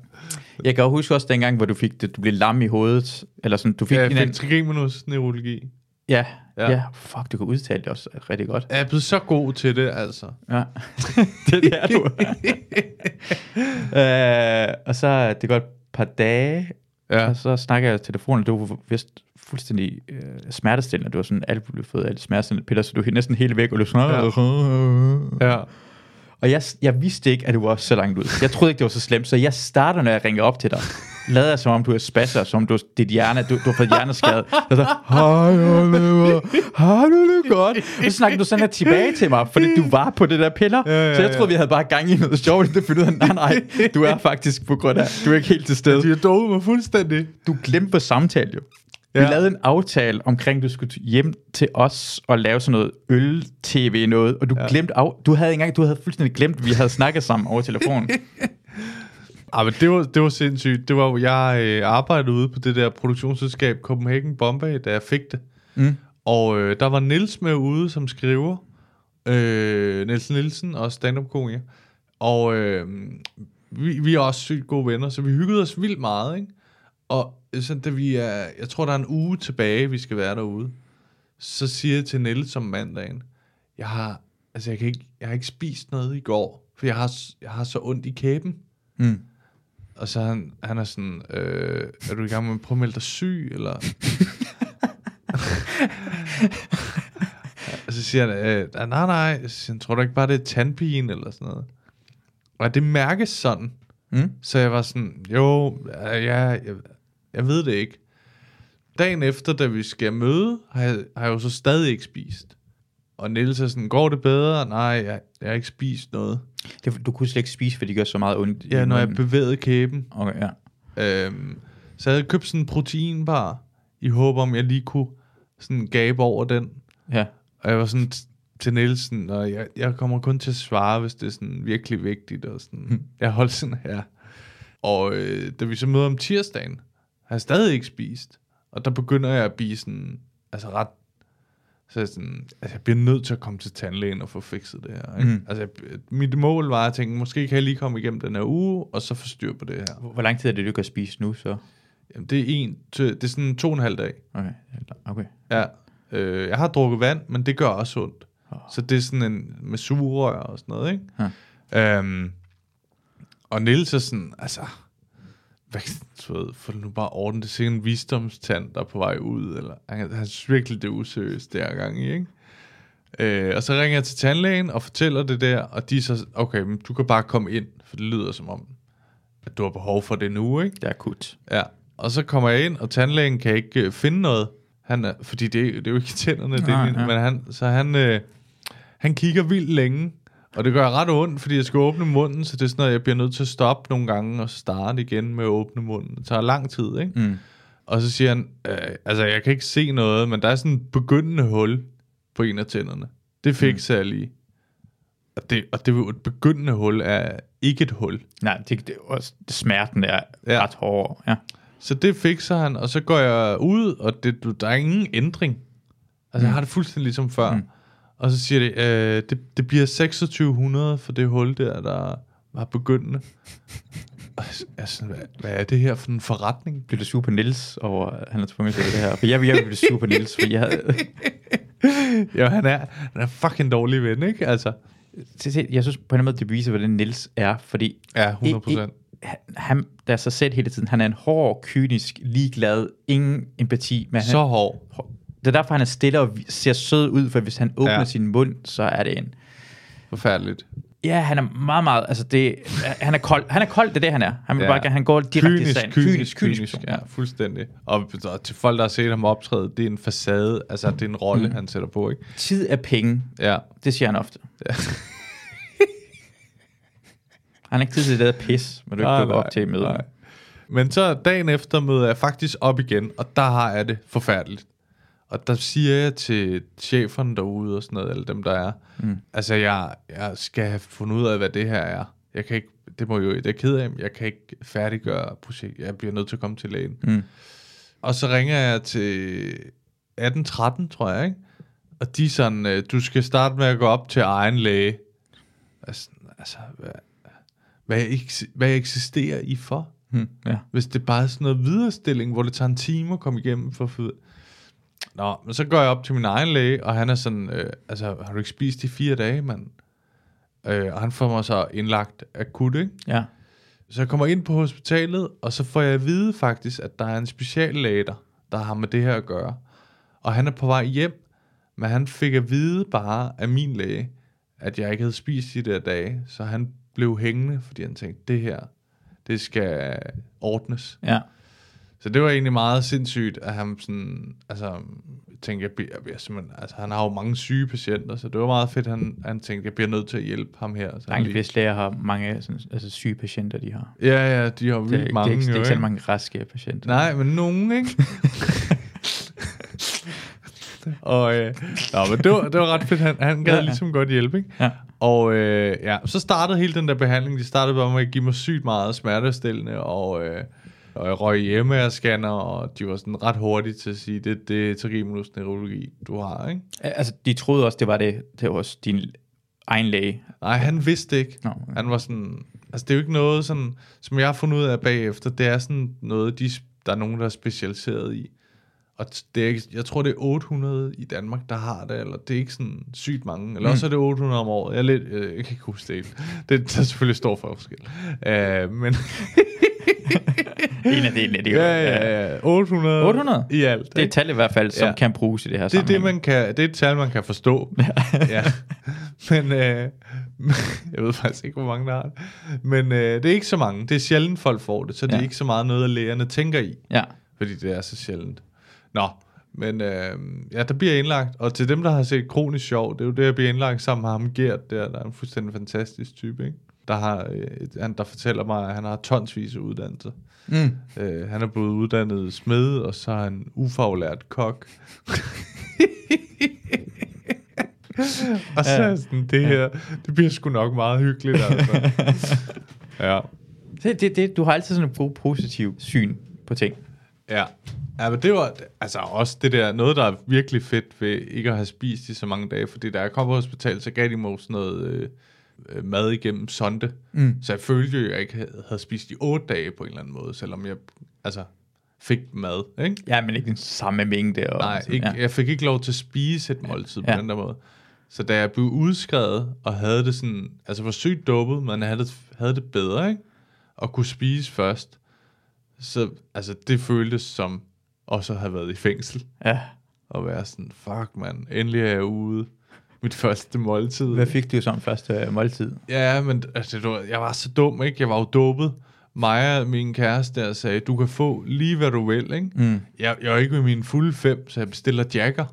Jeg kan huske også dengang, hvor du fik det, du blev lam i hovedet, eller sådan, du fik Ja, en jeg anden, fik trigeminus neurologi. ja, Ja. ja, ja, fuck, du kan udtale det også rigtig godt. Jeg er blevet så god til det, altså. Ja, det, er du. øh, og så, det går et par dage, Ja. ja. og så snakker jeg telefonen, og du var vist fuldstændig øh, smertestillende. Du var sådan, alt blev fået alle smertestillende piller, så du er næsten helt væk, og du sådan, Ja. Og jeg, jeg vidste ikke, at du var så langt ud. Jeg troede ikke, det var så slemt, så jeg starter, når jeg ringer op til dig. Lader som om du er spasser, som om du, dit hjerne, du, du har fået hjerneskade. Og så, hej Oliver, har du det godt? Og så snakker du sådan her tilbage til mig, fordi du var på det der piller. Ja, ja, så jeg ja. troede, vi havde bare gang i noget sjovt. Det finder ud af, nej, nej, du er faktisk på grund af, du er ikke helt til stede. De har dovet mig fuldstændig. Du glemte på samtale jo. Vi Ja. lavede en aftale omkring, du skulle hjem til os og lave sådan noget øl-tv noget, og du ja. glemte af, du havde engang, du havde fuldstændig glemt, at vi havde snakket sammen over telefonen. Ah, men det var, det var sindssygt. Det var jeg øh, arbejdede ude på det der produktionsselskab Copenhagen Bombay, da jeg fik det. Mm. Og øh, der var Nils med ude som skriver. Øh, Niels Nielsen og stand-up komiker. Og øh, vi, vi er også sygt gode venner, så vi hyggede os vildt meget, ikke? Og så da vi er, jeg tror, der er en uge tilbage, vi skal være derude. Så siger jeg til Niels om mandagen, jeg har, altså jeg, kan ikke, jeg har ikke spist noget i går, for jeg har, jeg har så ondt i kæben. Mm. Og så han, han er sådan, øh, er du i gang med at prøve at melde dig syg, eller? og så siger han, øh, nej, nej, så siger han, tror du ikke bare, det er tandpigen, eller sådan noget? Og det mærkes sådan. Mm. Så jeg var sådan, jo, ja, ja, jeg, jeg ved det ikke. Dagen efter, da vi skal møde, har jeg, har jeg jo så stadig ikke spist. Og Niels er sådan, går det bedre? Nej, jeg, jeg har ikke spist noget. Det, du kunne slet ikke spise, fordi det gør så meget ondt. Ja, når jeg bevægede kæben. Okay, ja. Øhm, så jeg havde købt sådan en proteinbar, i håb om, jeg lige kunne sådan gabe over den. Ja. Og jeg var sådan til Nielsen, og jeg, jeg kommer kun til at svare, hvis det er sådan virkelig vigtigt. Og sådan. Hmm. Jeg holdt sådan her. Og øh, da vi så møder om tirsdagen, har jeg stadig ikke spist. Og der begynder jeg at blive sådan, altså ret, så jeg, sådan, altså jeg bliver nødt til at komme til tandlægen og få fikset det her. Ikke? Mm. Altså jeg, mit mål var at tænke, måske kan jeg lige komme igennem den her uge, og så få styr på det her. Hvor lang tid er det, du kan spise nu, så? Jamen, det er en, det er sådan to og en halv dag. Okay, okay. Ja. Øh, jeg har drukket vand, men det gør også ondt. Åh. Så det er sådan en med sugerør og sådan noget, ikke? Ja. Øhm, og Niels er sådan, altså, hvad, du ved, få det nu bare ordnet. Det er sikkert en visdomstand, der er på vej ud, eller han, han synes virkelig, det er useriøst der gang i, ikke? Øh, og så ringer jeg til tandlægen og fortæller det der, og de så, okay, men du kan bare komme ind, for det lyder som om, at du har behov for det nu, ikke? Det er akut. Ja, og så kommer jeg ind, og tandlægen kan ikke øh, finde noget. Han er, fordi det, det er jo ikke tænderne, det er, Nej, nej, men han, så han, øh, han kigger vildt længe, Og det gør ret ondt, fordi jeg skal åbne munden, så det er sådan noget, jeg bliver nødt til at stoppe nogle gange og starte igen med at åbne munden. Det tager lang tid, ikke? Mm. Og så siger han, øh, altså jeg kan ikke se noget, men der er sådan et begyndende hul på en af tænderne. Det fikser mm. jeg lige. Og det, og det et begyndende hul er ikke et hul. Nej, det, det, også, smerten er Ja. ret hård. Ja. Så det fikser han, og så går jeg ud, og det, der er ingen ændring. Altså, mm. jeg har det fuldstændig ligesom før. Mm. Og så siger det, øh, det, det bliver 2600 for det hul der, der var begyndende. og jeg sådan, hvad, hvad er det her for en forretning? Blev du sur på Nils over, at han er tvunget til det her? For jeg, jeg blev sur på Nils, for jeg havde... Ja, han er, han er fucking dårlig ven, ikke? Altså, jeg synes på en måde, det beviser, hvordan Nils er, fordi... Ja, 100%. I- i- han- Han, der er sig selv hele tiden. Han er en hård, kynisk, ligeglad, ingen empati. Men så han, hård. Det er derfor, han er stille og ser sød ud, for hvis han åbner Ja. sin mund, så er det en... Forfærdeligt. Ja, han er meget, meget... Altså, det, han er kold. Han er kold, det er det, han er. Han, Ja. bare, han går direkte i Kynisk, sagen. kynisk, kynisk, person. ja, fuldstændig. Og, og til folk, der har set ham optræde, det er en facade, altså det er en rolle, mm. han sætter på, ikke? Tid er penge. Ja. Det siger han ofte. Ja. han har ikke tid til det der pis, men du ikke Nej, dukker nej, op til i mødet. Men så dagen efter møder jeg faktisk op igen, og der har jeg det forfærdeligt. Og der siger jeg til cheferne derude og sådan noget, eller dem der er, mm. altså jeg, jeg skal have fundet ud af, hvad det her er. Jeg kan ikke, det må jo, det er ked af, jeg kan ikke færdiggøre projekt. Jeg bliver nødt til at komme til lægen. Mm. Og så ringer jeg til 1813, tror jeg, ikke? Og de er sådan, øh, du skal starte med at gå op til egen læge. Altså, altså hvad, hvad, eks- hvad eksisterer I for? Hmm, ja. Hvis det bare er sådan noget viderestilling, hvor det tager en time at komme igennem for få... Nå, men så går jeg op til min egen læge, og han er sådan, øh, altså, har du ikke spist i fire dage, mand? Øh, og han får mig så indlagt akut, ikke? ja. Så jeg kommer ind på hospitalet, og så får jeg at vide faktisk, at der er en speciallæge der, der har med det her at gøre. Og han er på vej hjem, men han fik at vide bare af min læge, at jeg ikke havde spist i de der dage. Så han blev hængende, fordi han tænkte, det her, det skal ordnes. ja. Så det var egentlig meget sindssygt, at han sådan, altså, tænkte, jeg bliver, jeg bliver simpelthen, altså, han har jo mange syge patienter, så det var meget fedt, han, han tænkte, jeg bliver nødt til at hjælpe ham her. Så Langt de fleste læger har mange sådan, altså syge patienter, de har. Ja, ja, de har vildt mange det, er, ikke- det er ikke så mange raske patienter. Nej, men nogen, ikke? og, øh, nå, men det var, det var ret fedt. Han, han gad ja, ja. ligesom godt hjælpe, ikke? Ja. Og øh, ja, så startede hele den der behandling. De startede bare med at give mig sygt meget smertestillende, og, øh, og jeg røg i MR-scanner, og de var sådan ret hurtige til at sige, det, det er trigeminus neurologi, du har, ikke? Altså, de troede også, det var det, det var hos din egen læge. Nej, han vidste ikke. Nå, okay. Han var sådan... Altså, det er jo ikke noget, sådan, som jeg har fundet ud af bagefter. Det er sådan noget, de, der er nogen, der er specialiseret i. Og det er ikke, jeg tror, det er 800 i Danmark, der har det, eller det er ikke sådan sygt mange. Eller også er det 800 om året. Jeg, er lidt, øh, jeg kan ikke huske det. Det, det er selvfølgelig stor forskel. Uh, men En af delene, det er ja, ja, ja, 800, 800? i alt. Det er et tal i hvert fald, som Ja. ja. kan bruges i det her Det er det, man kan, det er et tal, man kan forstå. ja. Men øh, jeg ved faktisk ikke, hvor mange der har det. Men øh, det er ikke så mange. Det er sjældent, folk får det, så det er Ja. ikke så meget noget, lægerne tænker i. Ja. Fordi det er så sjældent. Nå, men øh, ja, der bliver indlagt. Og til dem, der har set kronisk sjov, det er jo det, jeg bliver indlagt sammen med ham Gert der, der er en fuldstændig fantastisk type, ikke? Der, har, øh, et- han, der fortæller mig, at han har tonsvis af uddannelser. Mm. Øh, han er blevet uddannet smed, og så er han ufaglært kok. og så er jeg sådan, det her, det bliver sgu nok meget hyggeligt, altså. ja. Det, det, det, du har altid sådan en god, positiv syn på ting. Ja. Ja, men det var altså også det der, noget der er virkelig fedt ved ikke at have spist i så mange dage, fordi da jeg kom på hospitalet, så gav de mig sådan noget øh, øh, mad igennem sonde. Mm. Så jeg følte jo, at jeg ikke havde, havde spist i otte dage på en eller anden måde, selvom jeg altså fik mad, ikke? Ja, men ikke den samme mængde. Og, Nej, ikke, Ja. jeg fik ikke lov til at spise et måltid på Ja. den der måde. Så da jeg blev udskrevet, og havde det sådan, altså var sygt dopet, men havde det, havde det bedre, ikke? Og kunne spise først. Så altså, det føltes som også at have været i fængsel. ja. Og være sådan, fuck mand, endelig er jeg ude. Mit første måltid. Hvad fik du som første øh, måltid? Ja, men altså, var, jeg var så dum, ikke? Jeg var jo dopet. Maja, min kæreste, der sagde, du kan få lige hvad du vil, ikke? Mm. Jeg, jeg er ikke med mine fulde fem, så jeg bestiller jacker.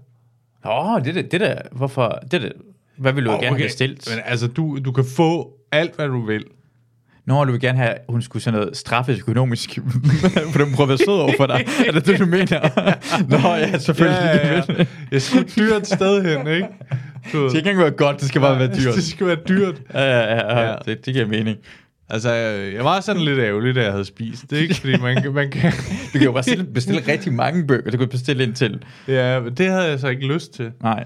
Åh, oh, det, der- det der, hvorfor, det der, Hvad vil du Åh, gerne have bestilt? Men altså, du, du kan få alt, hvad du vil. Nå, du vil gerne have, at hun skulle sådan noget straffes økonomisk, for du prøver at være sød over for dig. Er det det, du mener? Nå ja, selvfølgelig. Ja, ja, ja. Jeg skal et dyrt sted hen, ikke? Du. Det kan ikke være godt, det skal bare være dyrt. Det skal være dyrt. Ja, ja, ja, Ja. Det, det giver mening. Altså, jeg jeg var sådan lidt ærgerlig, da jeg havde spist. Det er ikke, fordi man, kan- man kan... Du kan jo bare bestille, bestille rigtig mange bøger. Du kan bestille ind til. Ja, men det havde jeg så ikke lyst til. Nej.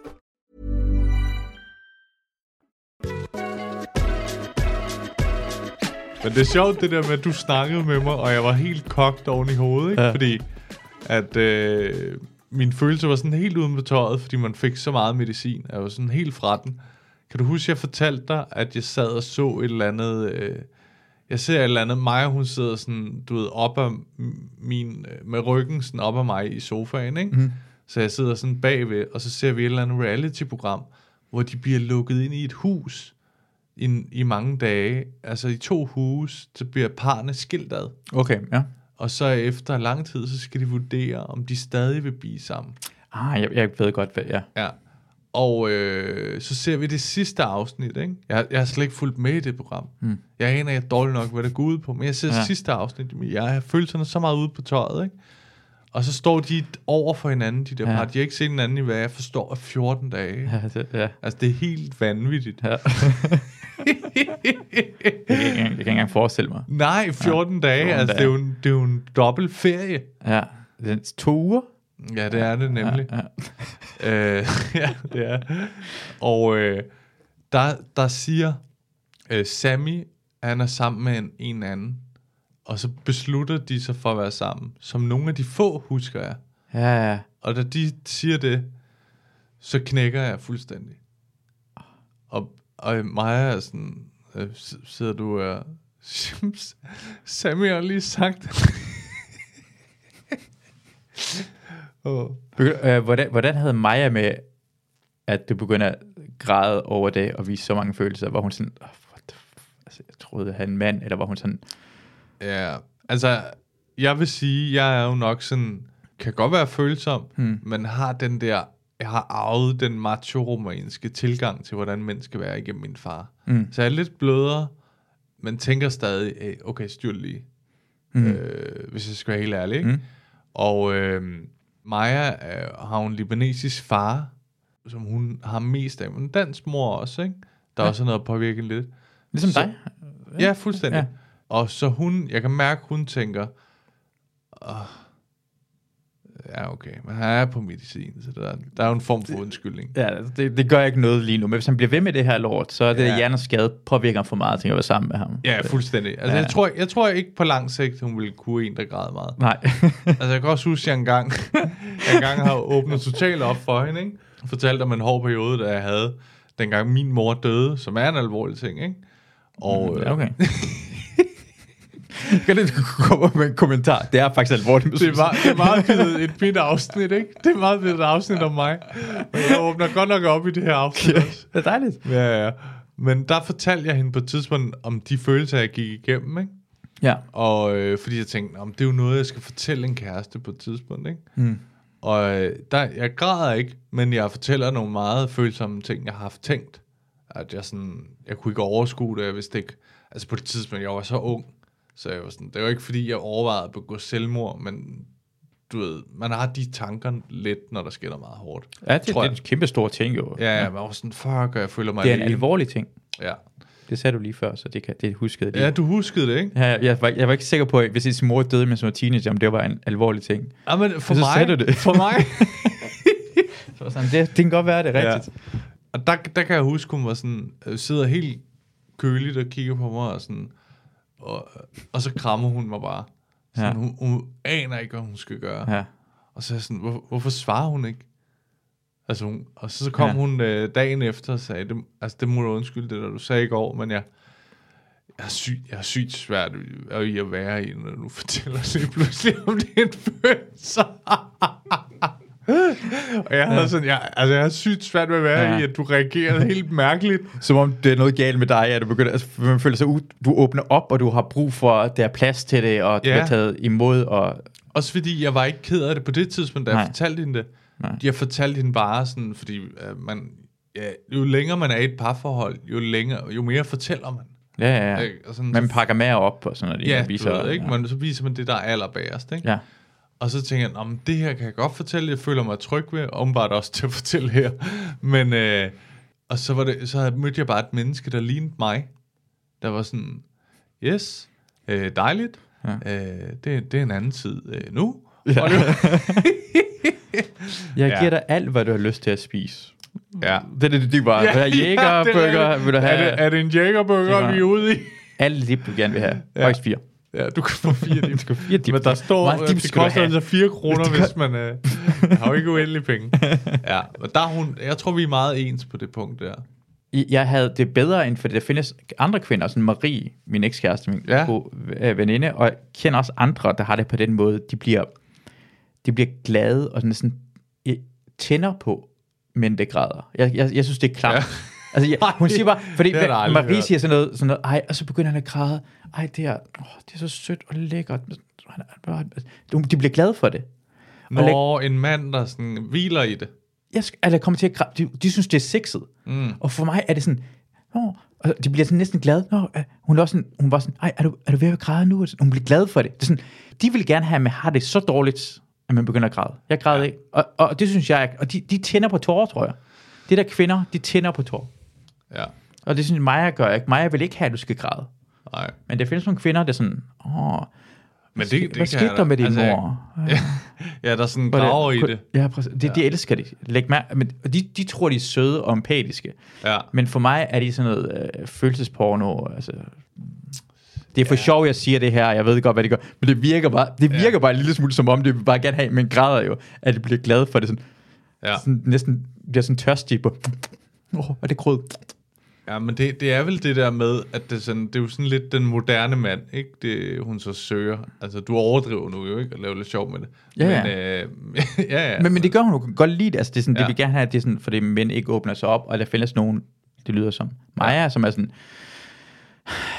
Men det er sjovt, det der med, at du snakkede med mig, og jeg var helt kogt oven i hovedet, ikke? Ja. Fordi at øh, min følelse var sådan helt uden på tøjet, fordi man fik så meget medicin. Jeg var sådan helt fra den. Kan du huske, jeg fortalte dig, at jeg sad og så et eller andet... Øh, jeg ser et eller andet, Maja hun sidder sådan, du ved, op af min, øh, med ryggen sådan op af mig i sofaen, ikke? Mm. Så jeg sidder sådan bagved, og så ser vi et eller andet reality-program, hvor de bliver lukket ind i et hus i, i mange dage. Altså i to huse, så bliver parne skilt ad. Okay, ja. Og så efter lang tid, så skal de vurdere, om de stadig vil blive sammen. Ah, jeg, jeg ved godt, hvad ja. Ja. Og øh, så ser vi det sidste afsnit, ikke? Jeg, jeg har slet ikke fulgt med i det program. Mm. Jeg aner ikke dårligt nok, hvad det går ud på, men jeg ser ja. Sidste afsnit. men Jeg har følelserne så meget ude på tøjet, ikke? Og så står de over for hinanden, de der ja. Ja. par. De har ikke set hinanden i, hvad jeg forstår, af 14 dage. Ja, det, ja. Altså, det er helt vanvittigt. ja. det, kan jeg, ikke det kan jeg ikke engang forestille mig. Nej, 14 ja, dage. 14 altså, dage. Det, er jo en, det er jo en dobbelt ferie. Ja. Det er to uger. Ja, det er det nemlig. Ja, Øh, ja, det er. Og øh, der, der siger øh, Sammy, han er sammen med en, en anden, og så beslutter de sig for at være sammen, som nogle af de få husker jeg. ja. ja. Og da de siger det, så knækker jeg fuldstændig. Og, og Maja er sådan, øh, sidder du og... Sammy har lige sagt... oh. Begy- øh, hvordan, hvordan havde Maja med, at du begynder at græde over det, og vise så mange følelser? Var hun sådan, oh, what the f-? altså, jeg troede, jeg havde en mand, eller var hun sådan, Ja, altså, jeg vil sige, jeg er jo nok sådan, kan godt være følsom, hmm. men har den der, jeg har arvet den macho-romanske tilgang til, hvordan mænd skal være igennem min far. Mm. Så jeg er lidt blødere, men tænker stadig, hey, okay, styr lige. Mm. Øh, hvis jeg skal være helt ærlig, ikke? Mm. Og øh, Maja øh, har en libanesisk far, som hun har mest af, men en dansk mor også, ikke? Der er også noget at påvirke lidt. ligesom Så- dig? Ja, fuldstændig. Ja. Og så hun, jeg kan mærke, hun tænker, Åh, ja okay, men han er på medicin, så der, der er jo en form for undskyldning. Ja, det, det gør ikke noget lige nu, men hvis han bliver ved med det her lort, så er det Ja. hjerneskade påvirker ham for meget til at være sammen med ham. Ja, fuldstændig. Altså, Ja. jeg, tror, jeg tror ikke på lang sigt, hun ville kunne en, der græd meget. Nej. Altså, jeg kan også huske, at jeg engang, jeg engang har åbnet totalt op for hende, ikke? Fortalte om en hård periode, da jeg havde, dengang min mor døde, som er en alvorlig ting, ikke? Og, øh, ja, okay. kan du komme med en kommentar? Det er faktisk alvorligt. Det er, meget, det er meget blevet et fedt afsnit, ikke? Det er meget blevet et afsnit om mig. Jeg åbner godt nok op i det her afsnit også. det er dejligt. Ja, ja. Men der fortalte jeg hende på et tidspunkt om de følelser, jeg gik igennem, ikke? Ja. Og øh, fordi jeg tænkte, om det er jo noget, jeg skal fortælle en kæreste på et tidspunkt, ikke? Mm. Og øh, der, jeg græder ikke, men jeg fortæller nogle meget følsomme ting, jeg har haft tænkt. At jeg sådan, jeg kunne ikke overskue det, jeg vidste ikke. Altså på det tidspunkt, jeg var så ung, Så jeg var sådan, det var ikke fordi, jeg overvejede at begå selvmord, men du ved, man har de tanker lidt, når der sker noget meget hårdt. Ja, det, det tror er jeg. en kæmpe stor ting jo. Ja, ja, man var sådan, fuck, og jeg føler mig Det er en alene. alvorlig ting. Ja. Det sagde du lige før, så det, kan, det huskede lige. ja, du huskede det, ikke? Ja, jeg, var, jeg var ikke sikker på, at hvis ens mor døde, mens hun var teenager, om det var en alvorlig ting. Ja, men for Så mig, sagde du det. for mig, Så sådan, det, det kan godt være, det er rigtigt. Ja. Og der, der kan jeg huske, hun var sådan, øh, sidder helt køligt og kigger på mig, og, sådan, og, og så krammer hun mig bare. Sådan, Ja. hun, hun aner ikke, hvad hun skal gøre. Ja. Og så er jeg sådan, hvor, hvorfor svarer hun ikke? Altså hun, og så, så kom Ja. hun øh, dagen efter og sagde, det, altså det må du undskylde, det der du sagde i går, men jeg, jeg, er syg, jeg er sygt svært i- at være i, når du fortæller lige pludselig om din følelse. Og jeg havde sådan, jeg, altså jeg er sygt svært ved at være Ja. i, at du reagerede helt mærkeligt. Som om det er noget galt med dig, at du begynder, altså, man føler sig ud, du åbner op, og du har brug for, at der er plads til det, og du Ja. bliver taget imod, og Også fordi jeg var ikke ked af det på det tidspunkt, da Nej. jeg fortalte hende det. Nej. Jeg fortalte hende bare sådan, fordi øh, man, ja, jo længere man er i et parforhold, jo, længere, jo mere fortæller man. ja, ja, ja. Sådan, Man pakker mere op, og sådan noget. ja, viser, du ved, ikke? Ja. Man, så viser man det, der er allerbærest. Ikke? ja. Og så tænker jeg, om det her kan jeg godt fortælle, jeg føler mig tryg ved, åbenbart også til at fortælle her. Men, øh, og så, var det, så mødte jeg bare et menneske, der lignede mig. Der var sådan, yes, øh, dejligt. Ja. Øh, det, det er en anden tid øh, nu. Ja. Og det, Jeg Ja. giver dig alt, hvad du har lyst til at spise. ja. Det er det, det var. Ja, er jægerbøger? det. Vil du have Er det, er det en jægerbøger, vi er ude i? alle dip, du gerne vil have? Ja. Faktisk fire. Ja, du kan få fire dip. Du fire dip. Men der står, meget dip det koster altså 4 kroner, Det hvis man øh, har jo ikke uendelige penge. Ja, og der er hun, jeg tror, vi er meget ens på det punkt der. Jeg havde det bedre end, for der findes andre kvinder, sådan Marie, min ekskæreste, min Ja. ja. gode øh, veninde, og jeg kender også andre, der har det på den måde. De bliver, de bliver glade og sådan, sådan øh, tænder på, men det græder. Jeg, jeg, jeg synes, det er klart. Ja. Ja. Altså, jeg, hun siger bare, fordi Det Marie hørt. siger sådan noget, sådan noget, ej, og så begynder han at græde. Ej, det er, åh, det er så sødt og lækkert. Er De bliver glade for det. Når en mand, der sådan hviler i det. jeg skal, eller kommer til at græde. De, de synes, det er sexet. Mm. Og for mig er det sådan, Nå, og de bliver sådan næsten glade. Nå, øh, hun er også sådan, hun var sådan, ej, er du, er du ved at græde nu? Hun bliver glad for det. det er sådan, de vil gerne have, at man har det så dårligt, at man begynder at græde. Jeg græder ja. ikke. Og, og, det synes jeg, og de, de tænder på tårer, tror jeg. Det der kvinder, de tænder på tårer. Ja, Og det synes Maja gør ikke. Maja vil ikke have, at du skal græde. nej. Men der findes nogle kvinder, der er sådan, åh, Men hvad, det, det hvad skete der med din altså, mor? Ja, der er sådan det- graver i det. Ja, præcis. Det, de elsker de. Læg mærke, men de, de tror, de er søde og empatiske. Ja. Men for mig er de sådan noget øh, følelsesporno. Altså, det er for ja. sjov, jeg siger det her. Jeg ved godt, hvad det gør. Men det virker bare, det virker ja. bare en lille smule, som om det vil bare gerne have, men græder jo, at det bliver glad for det. Sådan, Ja. sådan, næsten bliver sådan tørstig på. Åh, oh, er det grød? Ja, men det, det er vel det der med, at det, er sådan, det er jo sådan lidt den moderne mand, ikke? Det, hun så søger. Altså, du overdriver nu jo, ikke? Og laver lidt sjov med det. Ja, men, ja. Øh, ja, ja. Men, men det gør hun jo godt lide. Altså, det er sådan, ja. Ja. det vil gerne have, at det er sådan, fordi mænd ikke åbner sig op, og der findes nogen, det lyder som Maja, som er sådan,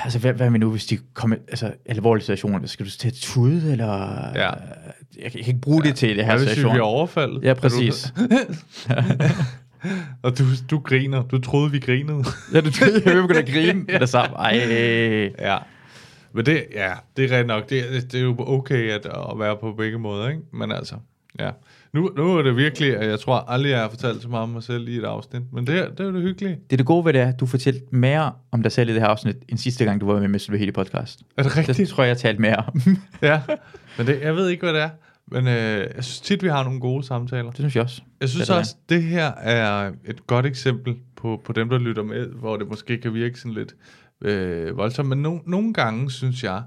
altså hvad, hvad med nu, hvis de kommer, altså alvorlige situationer, skal du til at tude, eller, Ja. jeg, kan, jeg kan ikke bruge det til det her Hvad hvis vi situation. bliver overfaldet? Ja, præcis. Og du, du griner. Du troede, vi grinede. ja, du jeg vil begynde at grine med det samme. Ej, ja. Men det, ja, det er rigtigt nok. Det, det, er jo okay at, at være på begge måder, ikke? Men altså, ja. Nu, nu er det virkelig, at jeg tror aldrig, jeg har fortalt så meget om mig selv i et afsnit. Men det, det er jo det hyggelige. det er det gode ved det, er, at du fortalte mere om dig selv i det her afsnit, end sidste gang, du var med med Sylvie Hele podcast. Er det rigtigt? Det tror jeg, jeg talte mere om. Ja. Men det, jeg ved ikke, hvad det er. Men øh, jeg synes tit, vi har nogle gode samtaler. det synes jeg også. Jeg synes Det også, det her er et godt eksempel på, på dem, der lytter med, hvor det måske kan virke sådan lidt øh, voldsomt. Men no, nogle gange synes jeg,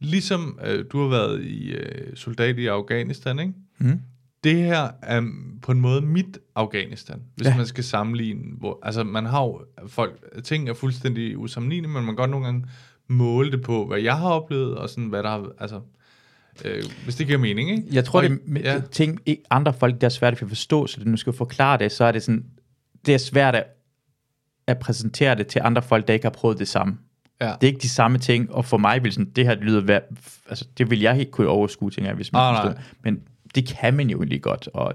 ligesom øh, du har været i øh, soldat i Afghanistan, ikke? Mm. det her er på en måde mit Afghanistan, hvis ja. man skal sammenligne. Hvor, altså man har jo, folk, ting er fuldstændig usammenlignelige, men man kan godt nogle gange måle det på, hvad jeg har oplevet, og sådan, hvad der har, altså, øh, hvis det giver mening, ikke? Jeg tror, og, det er ja, ting, andre folk, der er svært ved at forstå, så det nu skal forklare det, så er det sådan, det er svært at, at præsentere det til andre folk, der ikke har prøvet det samme. ja. Det er ikke de samme ting, og for mig vil sådan, det her lyder, altså det vil jeg ikke kunne overskue, tænker jeg, hvis man Ah, forstår. Men det kan man jo egentlig godt, og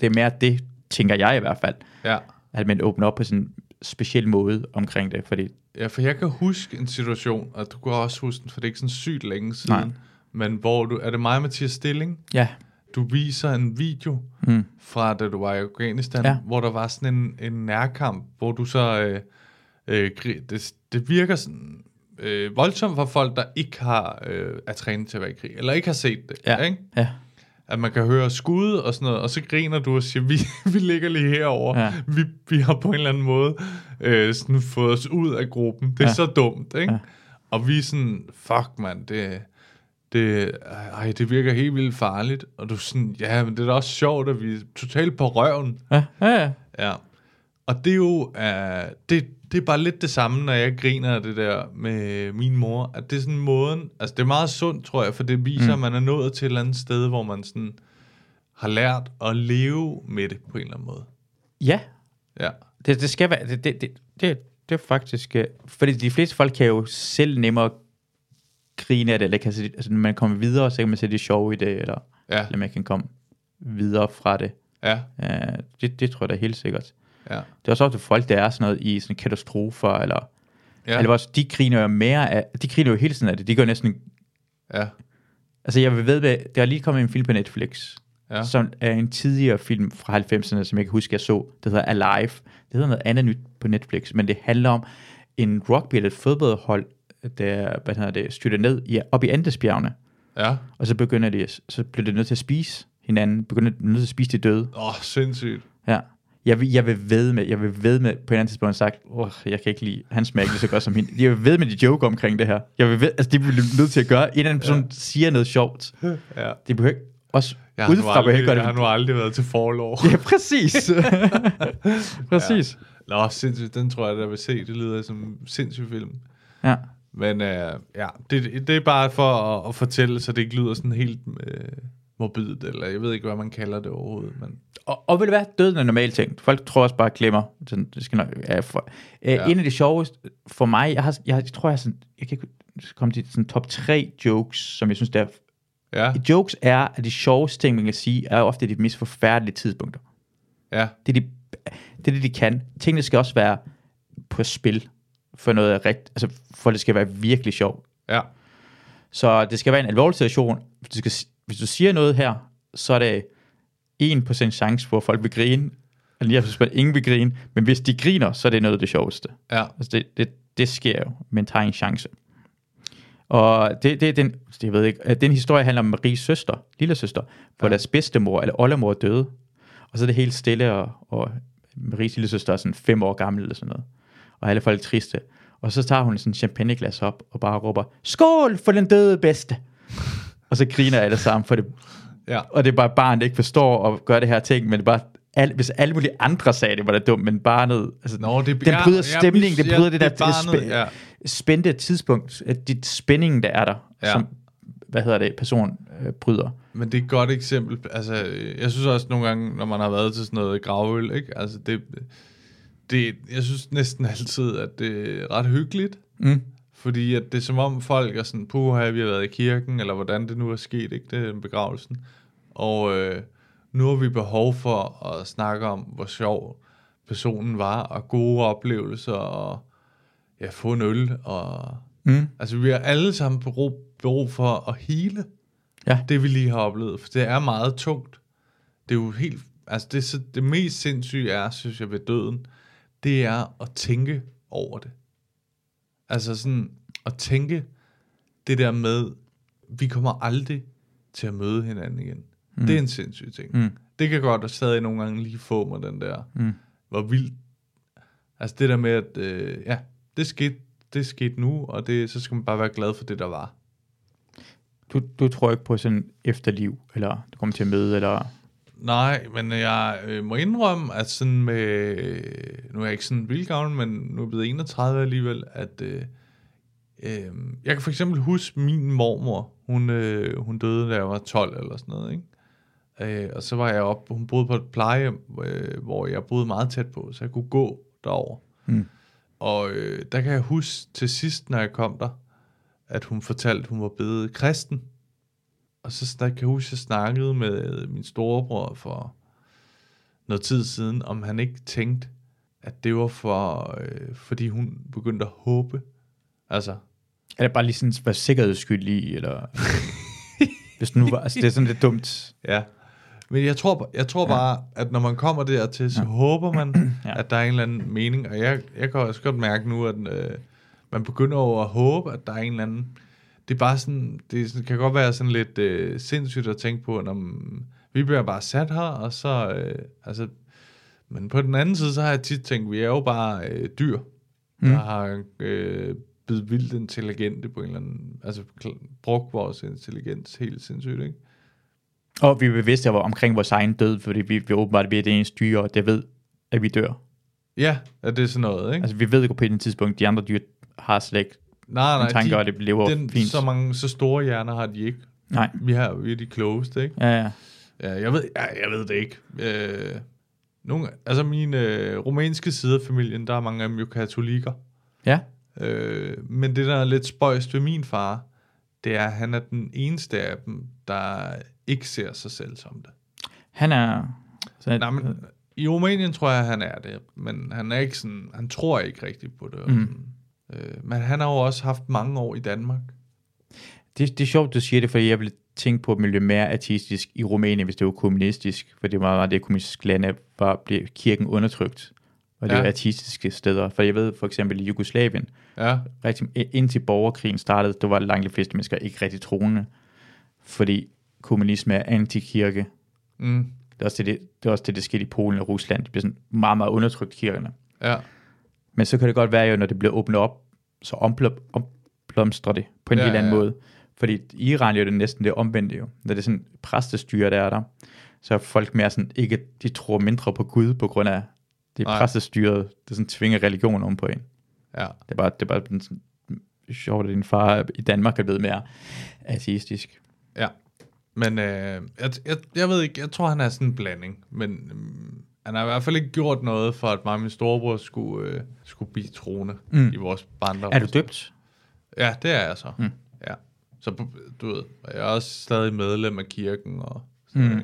det er mere det, tænker jeg i hvert fald, ja. at man åbner op på sådan speciel måde omkring det, fordi Ja, for jeg kan huske en situation, og du kan også huske den, for det er ikke sådan sygt længe siden, Nej. Men hvor du, er det mig, Mathias Stilling? ja, Du viser en video mm. fra, da du var i Afghanistan, Ja. hvor der var sådan en, en nærkamp, hvor du så, øh, øh, det, det virker sådan øh, voldsomt for folk, der ikke har øh, er trænet til at være i krig, eller ikke har set det, ja, ikke? ja, at man kan høre skud og sådan noget, og så griner du og siger, vi, vi ligger lige herover. Ja. Vi, vi har på en eller anden måde øh, sådan fået os ud af gruppen. Det er Ja. så dumt, ikke? Ja. Og vi er sådan, fuck mand, det, det, ej, det virker helt vildt farligt. Og du sådan, ja, men det er da også sjovt, at vi er totalt på røven. ja, ja, ja. Ja. Og det er jo, uh, det, det er bare lidt det samme, når jeg griner af det der med min mor, at det er sådan måden, altså det er meget sundt, tror jeg, for det viser, mm. at man er nået til et eller andet sted, hvor man sådan har lært at leve med det på en eller anden måde. ja. Ja. Det, det skal være, det, det, det, det, det er faktisk, øh, fordi de fleste folk kan jo selv nemmere grine af det, eller kan se, altså når man kommer videre, så kan man se det sjove i det, eller, Ja. eller man kan komme videre fra det. Ja. Uh, det, det tror jeg da helt sikkert. Ja. Det er også ofte folk, der er sådan noget i sådan katastrofer, eller, ja. Eller også, de griner jo mere af, de griner jo hele tiden af det, de gør næsten, Ja. altså jeg vil ved, der er lige kommet en film på Netflix, Ja. som er en tidligere film fra 90'erne, som jeg kan huske, jeg så, det hedder Alive, det hedder noget andet nyt på Netflix, men det handler om en rugby eller et fodboldhold, der hvad hedder det, styrter ned i, op i Andesbjergene, Ja. og så begynder de, så bliver de nødt til at spise hinanden, begynder de nødt til at spise de døde. Åh, oh, sindssygt. Ja. Jeg vil, jeg vil ved med, jeg vil ved med, på en anden tidspunkt sagt, åh, jeg kan ikke lide, han smager ikke så godt som hende. Jeg vil ved med de joke omkring det her. Jeg vil ved, altså de bliver nødt til at gøre, en eller anden person ja. siger noget sjovt. Ja. Det behøver ikke, også Jeg udefra behøver aldrig, ikke gøre jeg har det. nu aldrig været til forlov. Ja, præcis. præcis. Nå, sindssygt. Den tror jeg, der vil se. Det lyder som en sindssyg film. Ja. Men øh, ja, det, det er bare for at, at fortælle, så det ikke lyder sådan helt øh, morbidt, eller jeg ved ikke, hvad man kalder det overhovedet. Men Og, og vil det være, døden er en normal ting. Folk tror også bare, glemmer. Sådan, det skal nok, ja, for, ja. Ja. En af de sjoveste for mig, jeg, har, jeg, jeg tror, jeg, har sådan, jeg kan komme til sådan top tre jokes, som jeg synes, der er ja, Jokes er, at de sjoveste ting, man kan sige, er ofte de mest forfærdelige tidspunkter. ja, Det er, de, det er det, de kan. Tingene skal også være på spil, for noget rigt, altså for det skal være virkelig sjovt. ja, Så det skal være en alvorlig situation. Hvis du, skal, hvis du siger noget her, så er det 1% chance for, at folk vil grine, eller 99% ingen vil grine, men hvis de griner, så er det noget af det sjoveste. ja, Altså det, det, det sker jo, men tager en chance. Og det, det, er den, jeg ved ikke, at den historie handler om Maries søster, lille søster, hvor ja. deres bedstemor eller oldemor døde. Og så er det helt stille, og, og Maries lille søster er sådan fem år gammel eller sådan noget. Og alle folk er triste. Og så tager hun sådan en champagneglas op og bare råber, skål for den døde bedste. og så griner alle sammen for det. ja. Og det er bare barn, der ikke forstår og gør det her ting, men det er bare, al, hvis alle mulige andre sagde det, var det dumt, men barnet, altså, Nå, det- den ja, bryder ja, stemningen, det ja, bryder det der det barnet, spæ- ja. spændte tidspunkt, at dit spænding, der er der, Ja. som, hvad hedder det, person øh, bryder. Men det er et godt eksempel. Altså, jeg synes også nogle gange, når man har været til sådan noget gravøl, ikke? Altså, det, det, jeg synes næsten altid, at det er ret hyggeligt. Mm. Fordi at det er som om folk er sådan, puha, vi har været i kirken, eller hvordan det nu er sket, ikke? Det er en begravelsen. Og øh, nu har vi behov for at snakke om, hvor sjov personen var, og gode oplevelser, og ja, få en øl, og... Mm. Altså, vi har alle sammen brug, brug for at hele Ja. det, vi lige har oplevet, for det er meget tungt. Det er jo helt... Altså, det, så- det mest sindssyge er, synes jeg, ved døden, det er at tænke over det. Altså sådan, at tænke det der med, vi kommer aldrig til at møde hinanden igen. Mm. Det er en sindssyg ting. Mm. Det kan godt stadig nogle gange lige få mig den der, Mm. hvor vildt. Altså det der med, at øh, ja, det skete, det skete nu, og det, så skal man bare være glad for det, der var. Du, du tror ikke på sådan efterliv, eller du kommer til at møde, eller... Nej, men jeg øh, må indrømme, at sådan med, øh, nu er jeg ikke sådan vildt gammel, men nu er jeg blevet 31 alligevel, at øh, øh, jeg kan for eksempel huske min mormor, hun, øh, hun døde, da jeg var 12 eller sådan noget, ikke? Øh, og så var jeg op, hun boede på et plejehjem, øh, hvor jeg boede meget tæt på, så jeg kunne gå derover. Mm. Og øh, der kan jeg huske til sidst, når jeg kom der, at hun fortalte, at hun var blevet kristen. Og så snak- kan jeg huske, jeg snakkede med min storebror for noget tid siden, om han ikke tænkte, at det var for, øh, fordi hun begyndte at håbe. Altså, Er det bare lige sådan, hvad sikkerheds skyld i, eller... Hvis nu var, altså det er sådan lidt dumt. ja. Men jeg tror, jeg tror ja. bare, at når man kommer dertil, så ja. håber man, Ja. ja. at der er en eller anden mening. Og jeg, jeg kan også godt mærke nu, at øh, man begynder over at håbe, at der er en eller anden... Det er bare sådan, det kan godt være sådan lidt øh, sindssygt at tænke på, når vi bliver bare sat her, og så... Øh, altså, men på den anden side, så har jeg tit tænkt, vi er jo bare øh, dyr, mm. der har øh, blevet vildt intelligente på en eller anden... Altså, brugt vores intelligens helt sindssygt, ikke? Og vi er bevidste om- omkring vores egen død, fordi vi, vi åbenbart ved, det er en styre, og det ved, at vi dør. Ja, at det er sådan noget, ikke? Altså vi ved jo på et tidspunkt, de andre dyr har slet ikke nej, en tanke, og det lever den, fint. Så mange, så store hjerner har de ikke. Nej. Vi har vi er de klogeste, ikke? Ja, ja. Ja, jeg ved, ja, jeg ved det ikke. Øh, nogle, altså min øh, rumænske side af familien, der er mange af dem jo katolikker. Ja, Øh, men det, der er lidt spøjst ved min far, det er, at han er den eneste af dem, der ikke ser sig selv som det. han er... Så, Nej, men i Rumænien tror jeg, han er det, men han er ikke sådan, han tror ikke rigtigt på det. Mm. sådan. Øh, men han har jo også haft mange år i Danmark. det, det er sjovt, du siger det, fordi jeg ville tænke på, at man blev mere ateistisk i Rumænien, hvis det var kommunistisk, for det var meget det kommunistiske lande, var, blev kirken undertrykt, og det Ja. var ateistiske steder. For jeg ved for eksempel i Jugoslavien, Ja, rigtig, indtil borgerkrigen startede, der var langt de fleste mennesker ikke rigtig troende, fordi kommunisme er antikirke. mm, Det er også det, det, det, er også det, der skete i Polen og Rusland. Det bliver sådan meget, meget undertrykt kirkerne. ja, Men så kan det godt være jo, når det bliver åbnet op, så omblom- omblomstrer det på en Ja, helt anden ja. måde. Fordi i Iran er det næsten det omvendte jo. Når det er sådan præstestyre, der er der, så er folk mere sådan, ikke, de tror mindre på Gud på grund af det Nej. præstestyret, der sådan tvinger religion om på en. ja. Det er bare, det er bare sådan, sjovt, at din far i Danmark er blevet mere ateistisk. Ja, men øh, jeg, jeg, jeg ved ikke, jeg tror, han er sådan en blanding, men øhm, han har i hvert fald ikke gjort noget for, at mig og min storebror skulle, øh, skulle blive troende mm. i vores barndom. Er du døbt? Ja, det er jeg så. Mm. Ja. Så du ved, jeg er også stadig medlem af kirken, og sådan, mm.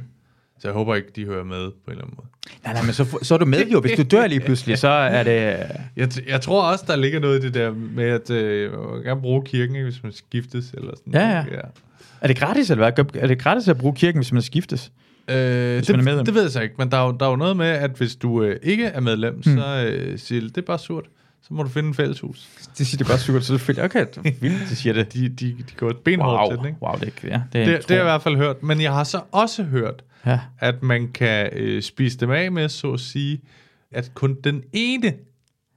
så jeg håber ikke, de hører med på en eller anden måde. Nej, nej, men så, så er du med jo. Hvis du dør lige pludselig, så er det... Jeg, jeg tror også, der ligger noget i det der med, at øh, vil gerne bruge kirken, ikke, hvis man skiftes eller sådan Ja, ja. ja. Er det gratis, eller hvad? Er det gratis at bruge kirken, hvis man skiftes? Øh, man er det, medlem. det ved jeg så ikke, men der er jo, der er jo noget med, at hvis du øh, ikke er medlem, mm. så øh, siger det, det er bare surt. Så må du finde en fælleshus. Det siger det bare super, så selvfølgelig. Okay, du vildt, det siger det. De, de, de går benhårdt Wow, til den, ikke? wow, det, er- ja, det, er Det, det har jeg i hvert fald hørt. Men jeg har så også hørt, Ja. at man kan øh, spise dem af med, så at sige, at kun den ene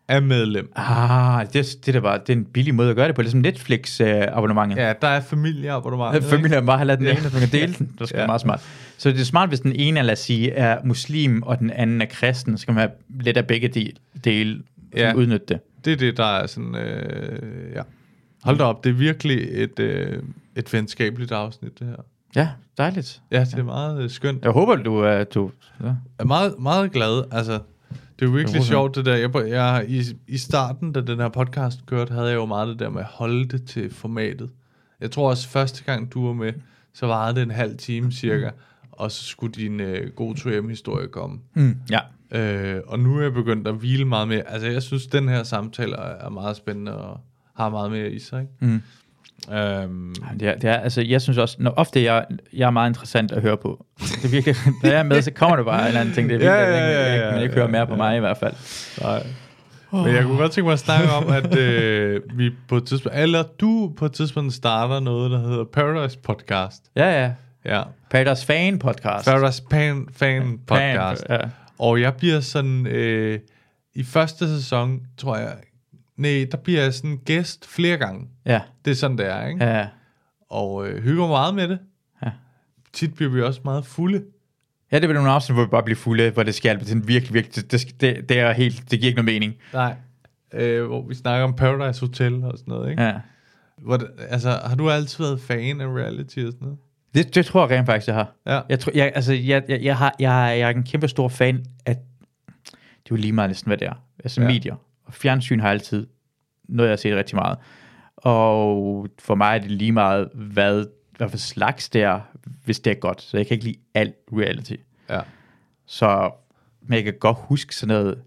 er medlem. Ah, det, det er da bare det er en billig måde at gøre det på. Det er som Netflix-abonnementet. Ja, der er familieabonnement. Ja, familien bare har lavet den Ja. ene, så man kan dele den. Det skal Ja. ja. meget smart. Så det er smart, hvis den ene, lad os sige, er muslim, og den anden er kristen, så skal man have lidt af begge del, dele, Ja. ja. udnytte det. Det er det, der er sådan, øh, ja. Hold da op, det er virkelig et, øh, et venskabeligt afsnit, det her. Ja, dejligt. Ja, det er meget øh, skønt. Jeg håber, du er... Du, ja. Jeg er meget, meget glad. Altså, det er virkelig sjovt, det der. Jeg, jeg, i, I starten, da den her podcast kørte, havde jeg jo meget det der med at holde det til formatet. Jeg tror også, første gang du var med, så varede det en halv time cirka, og så skulle din øh, god 2M-historie komme. Mm, ja. Øh, og nu er jeg begyndt at hvile meget mere. Altså, jeg synes, den her samtale er er meget spændende og har meget mere i sig. Ikke? Mm. Øhm, Det er, det er, altså, jeg synes også, når ofte jeg, jeg er meget interessant at høre på. Det er virkelig, når jeg er med, så kommer det bare en eller anden ting. Det er virkelig, Ja, ja, ja, ja, men ikke ja, hører mere på ja. mig i hvert fald. nej. Men jeg kunne godt tænke mig at snakke om, at øh, vi på et tidspunkt, eller du på et tidspunkt starter noget, der hedder Paradise Podcast. Ja, ja. Ja. Paradise Fan Podcast. Paradise Pan, Fan Podcast. ja. Og jeg bliver sådan, øh, i første sæson, tror jeg, nej, der bliver jeg sådan gæst flere gange. Ja, Det er sådan, det er, ikke? ja. Og øh, hygger meget med det. Ja. Tit bliver vi også meget fulde. Ja, det er vel nogle afsnit, hvor vi bare bliver fulde, hvor det skal sådan virkelig, virkelig, det, det, det, er helt, det giver ikke nogen mening. Nej. Øh, hvor vi snakker om Paradise Hotel og sådan noget, ikke? Ja. Hvor altså, har du altid været fan af reality og sådan noget? Det, det tror jeg rent faktisk, jeg har. Ja. Jeg, tror, jeg, altså, jeg, jeg, jeg, har, jeg, jeg er en kæmpe stor fan af, det er jo lige meget næsten, hvad det er. Altså ja. medier. Og fjernsyn har altid noget, jeg har set rigtig meget. Og for mig er det lige meget, hvad, hvad for slags det er, hvis det er godt. Så jeg kan ikke lide alt reality. Ja. Så men jeg kan godt huske sådan noget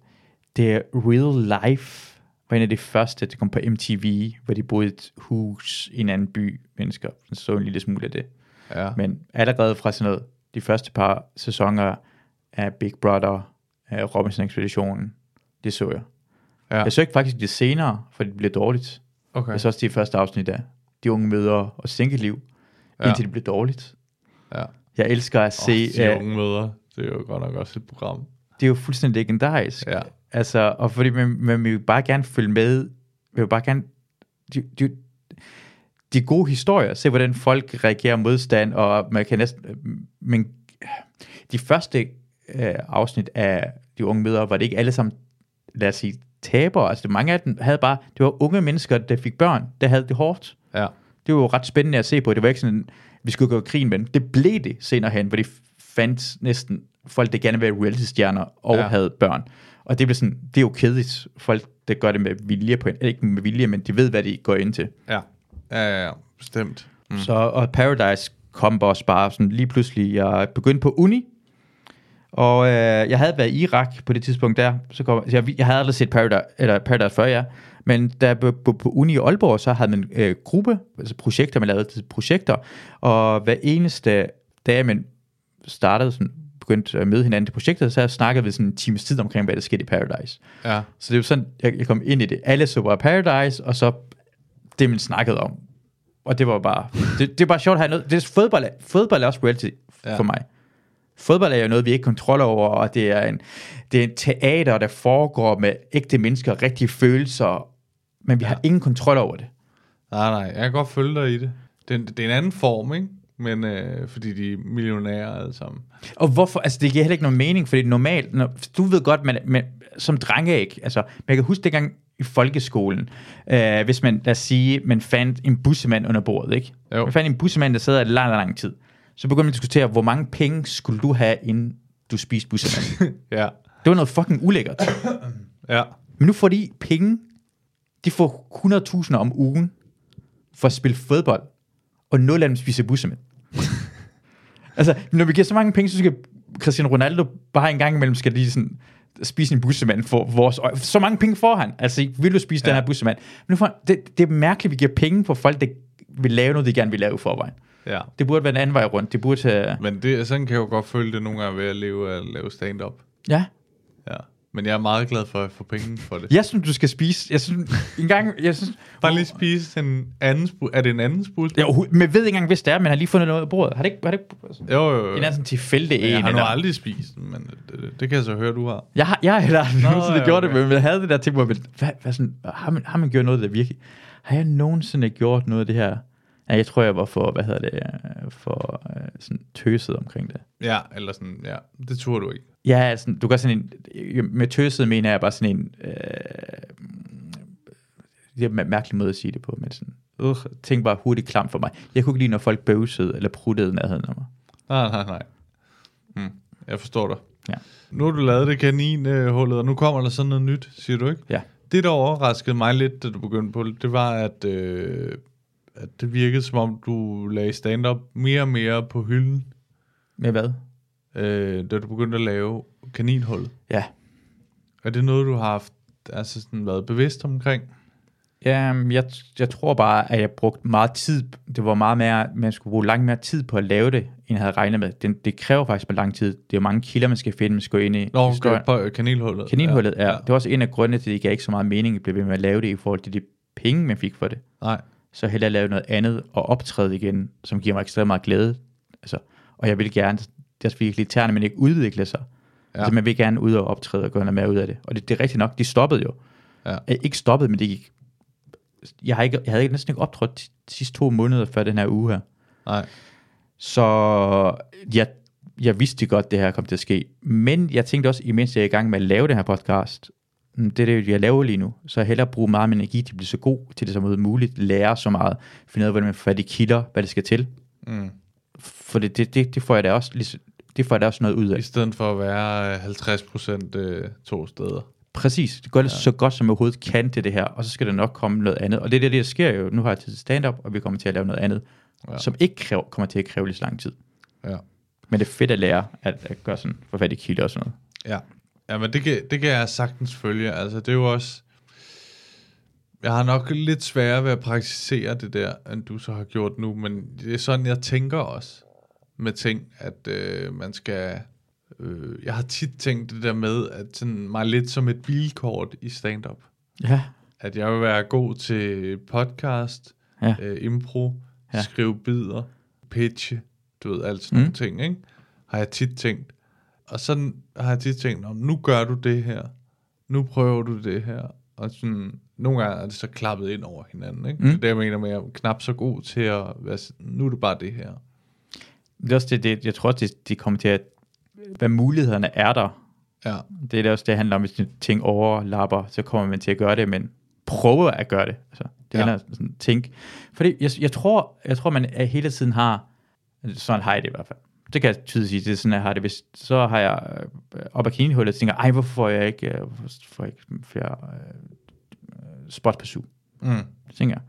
det er Real Life, var en af de første, der kom på MTV, hvor de boede i et hus i en anden by, mennesker. Så så en lille smule af det. Ja. Men allerede fra sådan noget, de første par sæsoner af Big Brother, af Robinson Expeditionen, det så jeg. Ja. Jeg ikke faktisk det senere, for det blev dårligt. Okay. Jeg så også de første afsnit af De unge mødre og single-liv, Ja. indtil det blev dårligt. Ja. Jeg elsker at se, oh, de unge møder. Det er jo godt nok også et program. det er jo fuldstændig legendarisk. Ja. Altså, og fordi man, man vil bare gerne følge med, vil jo bare gerne, de, de, de gode historier, se hvordan folk reagerer modstand, og man kan næsten, men de første øh, afsnit af de unge mødre, var det ikke alle sammen, lad os sige, tabere, altså mange af dem havde bare, det var unge mennesker, der fik børn, der havde det hårdt. Ja. Det var jo ret spændende at se på, det var ikke sådan, vi skulle gå krigen, men det blev det senere hen, hvor de fandt næsten folk, der gerne ville være reality-stjerner og Ja. havde børn. Og det blev sådan, det er jo kedeligt, folk, der gør det med vilje, på en, ikke med vilje, men de ved, hvad de går ind til. Ja. Ja, ja, ja. Bestemt. Mm. Så, og Paradise kom også bare sådan lige pludselig, jeg begyndte på uni, og øh, jeg havde været i Irak på det tidspunkt der, så kom, så jeg, jeg havde aldrig set Paradise, eller Paradise før, ja. Men da jeg på, på uni i Aalborg, så havde man øh, gruppe, altså projekter, man lavede projekter, og hver eneste dag, man startede sådan, begyndte at møde hinanden til projekter, så snakkede vi sådan en times tid omkring, hvad der skete i Paradise. Ja. Så det var sådan, jeg, jeg kom ind i det. Alle så bare Paradise, og så det, man snakkede om. Og det var bare, det, det er bare sjovt at have noget. Det er, fodbold, fodbold er også reality ja. for mig. Fodbold er jo noget, vi ikke kontrol over, og det er en, det er en teater, der foregår med ægte mennesker, rigtige følelser, men vi ja. har ingen kontrol over det. Nej, nej. Jeg kan godt følge dig i det. Det er, en- det er en anden form, ikke? Men øh, fordi de er millionærer alle sammen. Og hvorfor, altså det giver heller ikke nogen mening, fordi normalt, når, du ved godt, man, man, som drenge ikke, altså, men jeg kan huske dengang i folkeskolen, øh, hvis man, lad os sige, man fandt en bussemand under bordet, ikke? Jo. Man fandt en bussemand, der sad lang, lang, lang tid. Så begyndte man at diskutere, hvor mange penge skulle du have, inden du spiste bussemand. Ja. det var noget fucking ulækkert. Ja. Men nu får de penge, de får 100.000 om ugen for at spille fodbold, og nul af dem spiser bussemand. altså, når vi giver så mange penge, så skal Cristiano Ronaldo bare en gang imellem skal lige sådan spise en bussemand for vores øje. Så mange penge får han. Altså, vil du spise ja. den her bussemand? Men nu får, det, det er mærkeligt, at vi giver penge for folk, der vil lave noget, de gerne vil lave i forvejen. Ja. Det burde være en anden vej rundt. Det burde tage... Men det, sådan kan jeg jo godt føle det nogle gange ved at leve at lave stand-up. Ja. Ja. Men jeg er meget glad for at få penge for det. Jeg synes, du skal spise... Jeg synes, en gang... Jeg synes, Bare lige spise en anden spul. Er det en anden spul? Jeg overhovedet- men jeg ved ikke engang, hvis det er, men har lige fundet noget af bordet. Har det ikke, har det ikke altså, Jo, jo, jo. en anden sådan tilfældig en? Jeg har nu eller- aldrig spist den, men det, det, det kan jeg så høre, du har. Jeg har, jeg har heller aldrig nogensinde gjort okay. det, men jeg havde det der til, hvor jeg, hvad, hvad sådan, har, man, har man gjort noget, der virkelig... Har jeg nogensinde gjort noget af det her? Ja, jeg tror, jeg var for, hvad hedder det, øh, for øh, sådan tøset omkring det. Ja, eller sådan, ja. Det tror du ikke. Ja, altså, du gør sådan en, med tøset mener jeg bare sådan en, øh, det er en mærkelig måde at sige det på, men sådan, uh, tænk bare hurtigt klamt for mig. Jeg kunne ikke lide, når folk bøvsede eller pruttede nærheden af mig. Nej, nej, nej. Hmm. Jeg forstår dig. Ja. Nu har du lavet det kaninhullet, og nu kommer der sådan noget nyt, siger du ikke? Ja. Det, der overraskede mig lidt, da du begyndte på det, det var, at, øh, at det virkede, som om du lagde stand-up mere og mere på hylden, Med hvad? øh, da du begyndte at lave kaninhullet. Ja. Er det noget, du har haft, altså sådan, været bevidst omkring? Ja, jeg, jeg tror bare, at jeg brugte meget tid. Det var meget mere, man skulle bruge langt mere tid på at lave det, end jeg havde regnet med. Det, det kræver faktisk på lang tid. Det er jo mange kilder, man skal finde, man skal gå ind i Nå, historien. okay, på kaninhullet. Kaninhullet er, ja. det var også en af grundene til, at det gav ikke så meget mening at blive ved med at lave det i forhold til de penge, man fik for det. Nej, Så hellere lave noget andet og optræde igen, som giver mig ekstremt meget glæde. Altså, og jeg vil gerne, det er virkelig irriterende, men ikke udvikle sig. Ja. Altså, man vil gerne ud og optræde og gøre noget mere ud af det. Og det, det er rigtigt nok, de stoppede jo. Ja. Øh, Ikke stoppet, men det gik... Jeg, har ikke, jeg havde ikke næsten ikke optrådt de, de sidste to måneder før den her uge her. nej. Så jeg, jeg vidste godt, det her kom til at ske. Men jeg tænkte også, imens jeg er i gang med at lave den her podcast, det er det, jeg laver lige nu, så hellere bruge meget af min energi til at blive så god til det som muligt, lære så meget, finde ud af, hvordan man får i kilder, hvad det skal til. Mm. For det, det, det, det får jeg da også, det får jeg da også noget ud af. I stedet for at være øh, 50 procent øh, to steder. Præcis, det gør det ja. så godt som jeg overhovedet kan til det her, og så skal der nok komme noget andet. Og det er det, der sker jo. Nu har jeg tid til stand-up, og vi kommer til at lave noget andet, Ja. ja. som ikke kræver, kommer til at kræve lige så lang tid. Ja. Men det er fedt at lære at, at gøre sådan, for fat i kilder og sådan noget. Ja. Ja, men det kan, det kan jeg sagtens følge. Altså, det er jo også... Jeg har nok lidt sværere ved at praktisere det der, end du så har gjort nu, men det er sådan, jeg tænker også med ting, at øh, man skal... Øh, jeg har tit tænkt det der med, at sådan mig lidt som et bilkort i stand-up. Ja. At jeg vil være god til podcast, Ja. øh, impro, Ja. skrive bidder, pitche, du ved, alt sådan. Mm. nogle ting, ikke? Har jeg tit tænkt. Og sådan har jeg tit tænkt, "Nå, nu gør du det her. Nu prøver du det her. Og sådan, nogle gange er det så klappet ind over hinanden, ikke? Mm. Det er det, jeg mener med, at jeg er knap så god til at være sådan, nu er det bare det her. Det er også det, det jeg tror også, det, de kommer til at, hvad mulighederne er der. Ja, Det er det også, det handler om, hvis ting overlapper, så kommer man til at gøre det, men prøve at gøre det. Altså, det Ja. ja. handler om sådan, tænk. Fordi jeg, jeg, tror, jeg tror, man hele tiden har, sådan har jeg det i hvert fald. Det kan jeg tydeligt sige, det er sådan, jeg har det. Hvis, så har jeg øh, op ad kaninhullet, og tænker, ej, hvorfor får jeg ikke, øh, hvorfor får jeg ikke flere øh, spot på SU? mm. Så tænker jeg,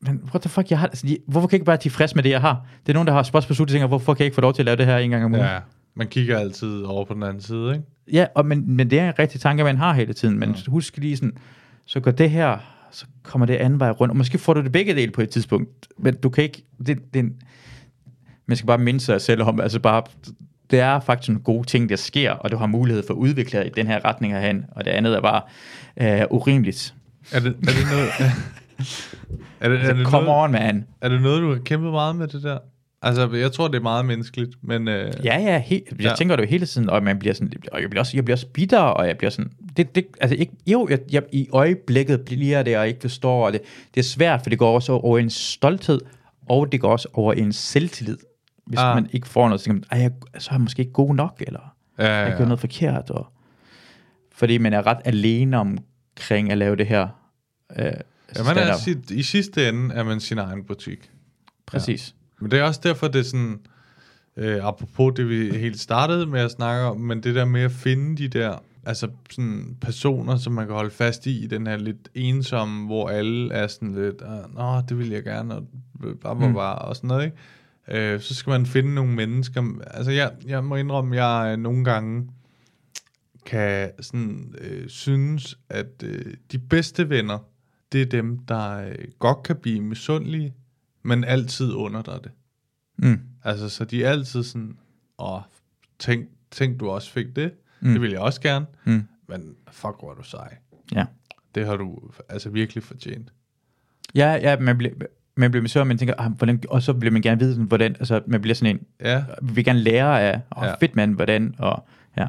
men what the fuck, jeg har, altså, de, hvorfor kan jeg ikke bare være tilfreds med det, jeg har? Det er nogen, der har spots på SU, der tænker, hvorfor kan jeg ikke få lov til at lave det her en gang om ugen? ja. Man kigger altid over på den anden side, ikke? Ja, og, men, men det er en rigtig tanke, man har hele tiden. Men mm. husk lige sådan, så går det her, så kommer det anden vej rundt. Og måske får du det begge dele på et tidspunkt. Men du kan ikke, det, det er en, man skal bare minde sig selv om, altså bare, det er faktisk nogle gode ting, der sker, og du har mulighed for at udvikle i den her retning herhen. Og det andet er bare øh, urimeligt. Er det, er det noget... er det, er, Altså, det come noget, on, man. er det noget, du har kæmpet meget med det der? Altså, jeg tror, det er meget menneskeligt, men... Øh, Ja, ja, he, jeg Ja. tænker det jo hele tiden, og man bliver sådan, og jeg bliver også, jeg bliver også bitter, og jeg bliver sådan, det, det, altså ikke, jo, jeg, jeg, i øjeblikket bliver det, og ikke forstår, og det, det er svært, for det går også over en stolthed, og det går også over en selvtillid, hvis Ah. man ikke får noget, så tænker man, "Ej, jeg, så er jeg måske ikke god nok, eller ja, ja, jeg ja. gør noget forkert, og, fordi man er ret alene omkring at lave det her. Øh, Ja, man er sit, I sidste ende er man sin egen butik. Præcis. Men det er også derfor, det er sådan, øh, apropos det, vi helt startede med at snakke om, men det der med at finde de der, altså sådan personer, som man kan holde fast i, i den her lidt ensomme, hvor alle er sådan lidt, "Ah, nå, det vil jeg gerne, og bare, bare, bare, og sådan noget, ikke? Øh, så skal man finde nogle mennesker. Altså, jeg, jeg må indrømme, jeg øh, nogle gange kan sådan øh, synes, at øh, de bedste venner, det er dem, der øh, godt kan blive misundelige, men altid under dig det. Mm. Altså, så de er altid sådan, åh, tænk, tænk du også fik det. Mm. Det vil jeg også gerne. Mm. Men fuck, hvor er du sej. Ja. Det har du altså virkelig fortjent. Ja, ja, man bliver, man bliver så, man tænker, ah, hvordan, og så bliver man gerne vide, sådan, hvordan, altså man bliver sådan en, Ja. vi vil gerne lære af, og Ja. fedt mand, hvordan, og ja,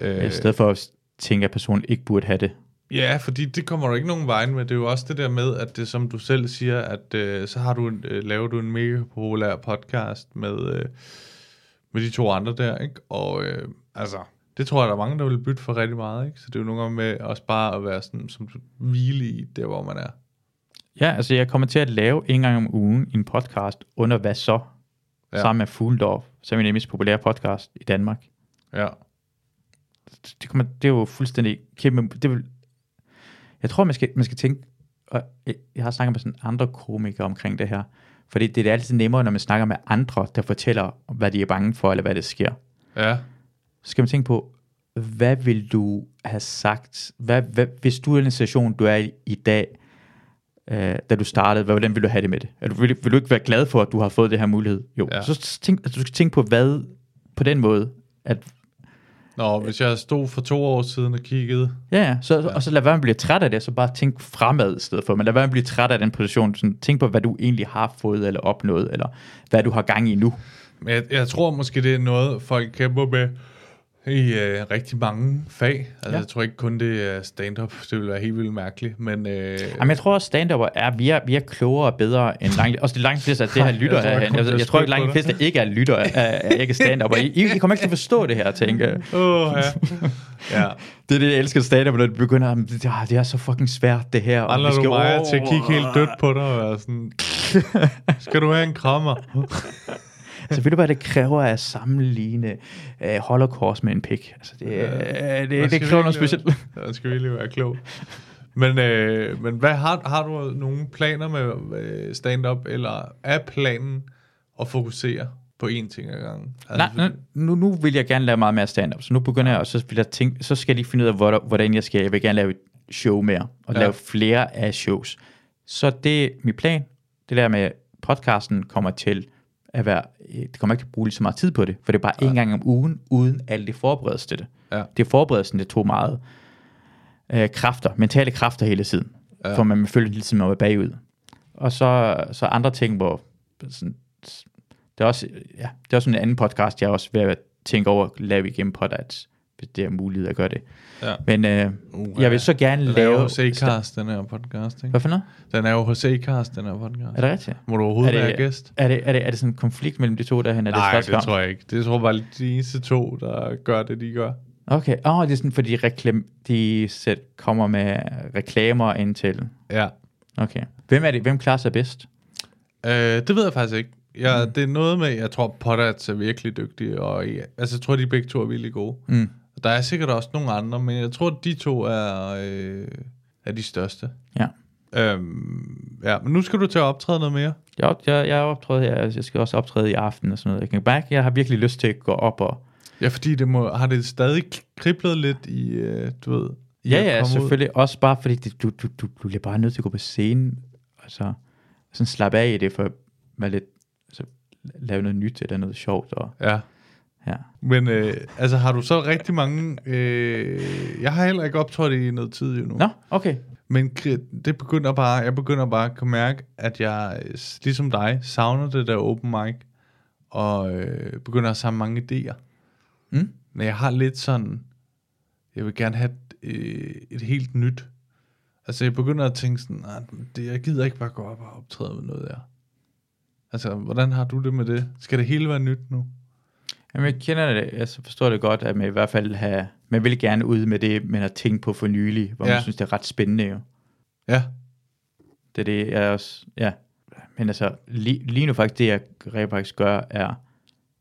Øh, i stedet for at tænke, at personen ikke burde have det. Ja, fordi det kommer du ikke nogen vej med. Det er jo også det der med, at det som du selv siger, at øh, så har du en, øh, laver du en mega populær podcast med, øh, med de to andre der, ikke? Og øh, altså, det tror jeg, der er mange, der vil bytte for rigtig meget, ikke? Så det er jo nogle gange med også bare at være sådan, som du hvile i, der hvor man er. Ja, altså jeg kommer til at lave en gang om ugen en podcast under Hvad så? Ja. Sammen med Fugledorf, som er den mest populære podcast i Danmark. Ja. Det, kommer, det er jo fuldstændig kæmpe, det vil, jeg tror, man skal, man skal tænke, og jeg, jeg har snakket med sådan andre komikere omkring det her, fordi det er altid nemmere, når man snakker med andre, der fortæller, hvad de er bange for, eller hvad der sker. Ja. Så skal man tænke på, hvad vil du have sagt, hvad, hvad, hvis du er i en situation, du er i i dag, øh, da du startede, hvad, hvordan vil du have det med det? Er du, vil, vil du ikke være glad for, at du har fået det her mulighed? Jo, Ja. så tænk, altså, du skal tænke på, hvad på den måde, at Nå, hvis jeg stod for to år siden og kiggede, Ja, ja. Så, ja. Og så lad være med at blive træt af det, så bare tænk fremad i stedet for. Men lad være med at blive træt af den position. Sådan, tænk på, hvad du egentlig har fået eller opnået, eller hvad du har gang i nu. Men jeg, jeg tror måske, det er noget, folk kæmper med i øh, rigtig mange fag. Altså, ja. Jeg tror ikke kun, det er stand-up. Det ville være helt vildt mærkeligt. Men, øh, Jamen, jeg tror også, stand er, vi er, vi er klogere og bedre end langt, også det langt fleste af det her lytter Jeg tror, jeg Jeg, jeg, at jeg tror ikke, langt fleste ikke er lytter af, af ikke stand I, I, I kommer ikke til at forstå det her, tænker. Åh, ja. ja. Det er det, jeg elsker stand når det begynder, "Jamen, det, ah, det er så fucking svært, det her. og Mangler vi du skal mig over- til at kigge helt dødt på dig og være sådan, skal du have en krammer? Så ved du hvad, det kræver at sammenligne uh, holocaust med en pik. Altså, det, uh, Man det, det skal kræver noget specielt. være- Man skal virkelig være klog. Men, øh, men hvad har, har du nogle planer med øh, stand-up, eller er planen at fokusere på én ting ad gangen. Nej, Altså, nej, nu, nu vil jeg gerne lave meget mere stand-up, så nu begynder jeg, og så vil jeg tænke, så skal jeg lige finde ud af, hvor- hvordan jeg skal, jeg vil gerne lave et show mere, og Ja. lave flere af shows. Så det er min plan, det der med podcasten kommer til at være, det kommer ikke til at bruge lige så meget tid på det, for det er bare ja. en gang om ugen, uden alt det forberedelse til det. Ja. Det forberedelsen, det tog meget øh, kræfter, mentale kræfter hele tiden, ja. for man føler hele tiden, man var bagud. Og så, så andre ting, hvor sådan, det er også, ja, det er også en anden podcast, jeg er også ved at tænke over at lave igennem podads, hvis det er muligt at gøre det. Ja. Men øh, Uh, jeg vil så gerne Den er lave... jo hos Acast, den her podcast, ikke? Hvad for noget? Den er jo hos Acast, den her podcast. Er det rigtigt? Må du overhovedet er være det, gæst? Er det, er, det, er det sådan en konflikt mellem de to derhen? Er Nej, det, det tror jeg ikke. Det tror jeg bare de eneste to, der gør det, de gør. Okay, åh, oh, det er sådan, fordi reklam, de selv kommer med reklamer ind til. Ja. Okay. Hvem er det? Hvem klarer sig bedst? Øh, det ved jeg faktisk ikke. Ja, mm. Det er noget med, jeg tror, Potter er virkelig dygtig, og altså, jeg tror, de begge to er virkelig gode. Mm. Der er sikkert også nogle andre, men jeg tror, de to er, øh, er de største. Ja. Øhm, ja, men nu skal du til at optræde noget mere. Jeg, jeg, jeg er optrædet her, jeg skal også optræde i aften og sådan noget. Jeg kan mærke, jeg har virkelig lyst til at gå op og... Ja, fordi det må, har det stadig kriblet lidt i, øh, du ved... i Ja, ja, komme ud? selvfølgelig. Også bare fordi, det, du, du, du, du bliver bare nødt til at gå på scenen, og så sådan slappe af i det, for at være lidt, altså, lave noget nyt eller noget sjovt. Og, Ja. Ja. Men øh, altså, har du så rigtig mange... Øh, jeg har heller ikke optrådt i noget tid endnu. Nå, okay. Men det begynder bare, jeg begynder bare at kunne mærke, at jeg, ligesom dig, savner det der open mic, og øh, begynder at samle mange idéer. Mm. Men jeg har lidt sådan, jeg vil gerne have et, øh, et helt nyt. Altså jeg begynder at tænke sådan, nej, det, jeg gider ikke bare gå op og optræde med noget der. Altså, hvordan har du det med det? Skal det hele være nyt nu? Jamen, jeg kender det, jeg forstår det godt, at man i hvert fald har, man vil gerne ud med det, man har tænkt på for nylig, hvor ja. Ja. man synes, det er ret spændende jo. Ja, Det er det, jeg også, ja. Men altså, lige, lige nu faktisk, det jeg rent faktisk gør, er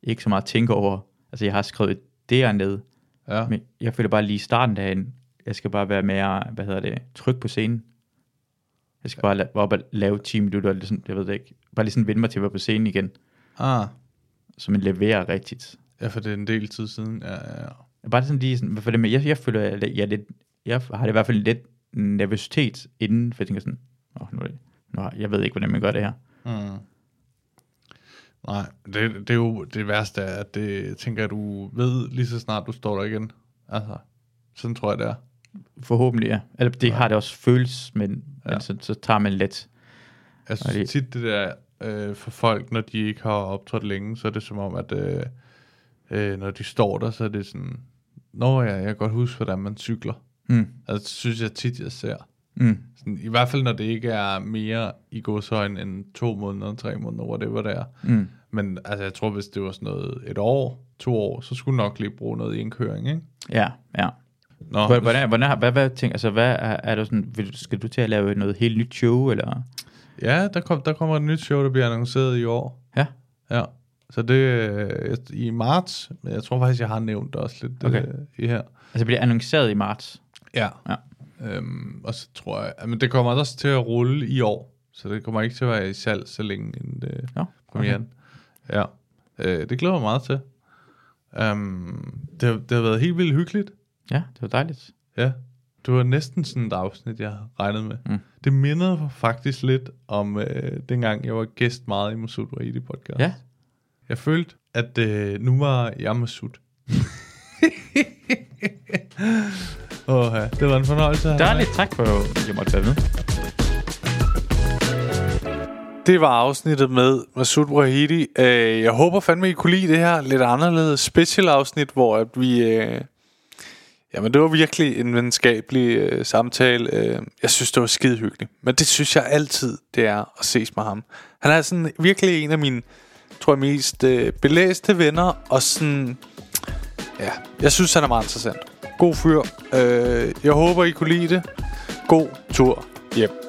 ikke så meget at tænke over. Altså, jeg har skrevet det ned, ja. men jeg føler bare lige i starten derhen, jeg skal bare være mere, hvad hedder det, tryg på scenen. Jeg skal bare la- op og lave 10 minutter, eller sådan, jeg ved det ikke. Bare lige sådan vende mig til at være på scenen igen, Ah, så man leverer rigtigt. ja, for det er en del tid siden. Ja, ja, ja. Bare sådan lige sådan, for det med, jeg, jeg føler, jeg, jeg, lidt, jeg har det i hvert fald lidt nervøsitet inden, for jeg tænker sådan, oh, nu, det, nu, har- jeg ved ikke, hvordan man gør det her. Mm. Nej, det, det er jo det værste er, at det tænker jeg, du ved lige så snart du står der igen. Altså, sådan tror jeg det er. Forhåbentlig, ja. Eller det har det også føles, men, ja. men så, så tager man let. Jeg synes tit det der øh, for folk, når de ikke har optrådt længe, så er det som om, at øh, øh, når de står der, så er det sådan, Nå ja, jeg kan godt huske, hvordan man cykler. Mm. Altså, det synes jeg tit, jeg ser. Mm. Sådan, I hvert fald, når det ikke er mere i godsøjen end to måneder, tre måneder, whatever det er. Mm. Men altså, jeg tror, hvis det var sådan noget et år, to år, så skulle nok lige bruge noget indkøring, ikke? Ja, ja. Nå, Hvordan, hvordan, hvad, hvad, tænker, altså, hvad er, er du sådan, vil, skal du til at lave noget helt nyt show, eller? Ja, der, kom, der kommer et nyt show, der bliver annonceret i år. Ja. Ja. Så det er i marts, men jeg tror faktisk, jeg har nævnt det også lidt Okay. øh, i her. Altså, bliver annonceret i marts? Ja. Ja. Øhm, og så tror jeg, men det kommer også til at rulle i år, så det kommer ikke til at være i salg så længe inden det Nå, premieren. Ja. Øh, det glæder mig meget til. Um, det, det har været helt vildt hyggeligt. Ja, det var dejligt. Ja. Det var næsten sådan et afsnit, jeg havde regnet med. Mm. Det mindede faktisk lidt om øh, dengang, jeg var gæst meget i Masud Wahidi podcast. Ja. Jeg følte, at øh, nu var jeg Masud. Åh, ja. Det var en fornøjelse. Dejligt, tak for, at jeg måtte være med. Det var afsnittet med Masud Wahidi. Øh, jeg håber fandme, I kunne lide det her lidt anderledes special afsnit, hvor at vi... Jamen, det var virkelig en venskabelig øh, samtale. Øh, jeg synes, det var skide hyggeligt. Men det synes jeg altid, det er at ses med ham. Han er sådan virkelig en af mine, tror jeg, mest øh, belæste venner, og sådan... Ja, jeg synes, han er meget interessant. God fyr. Øh, jeg håber, I kunne lide det. God tur hjem.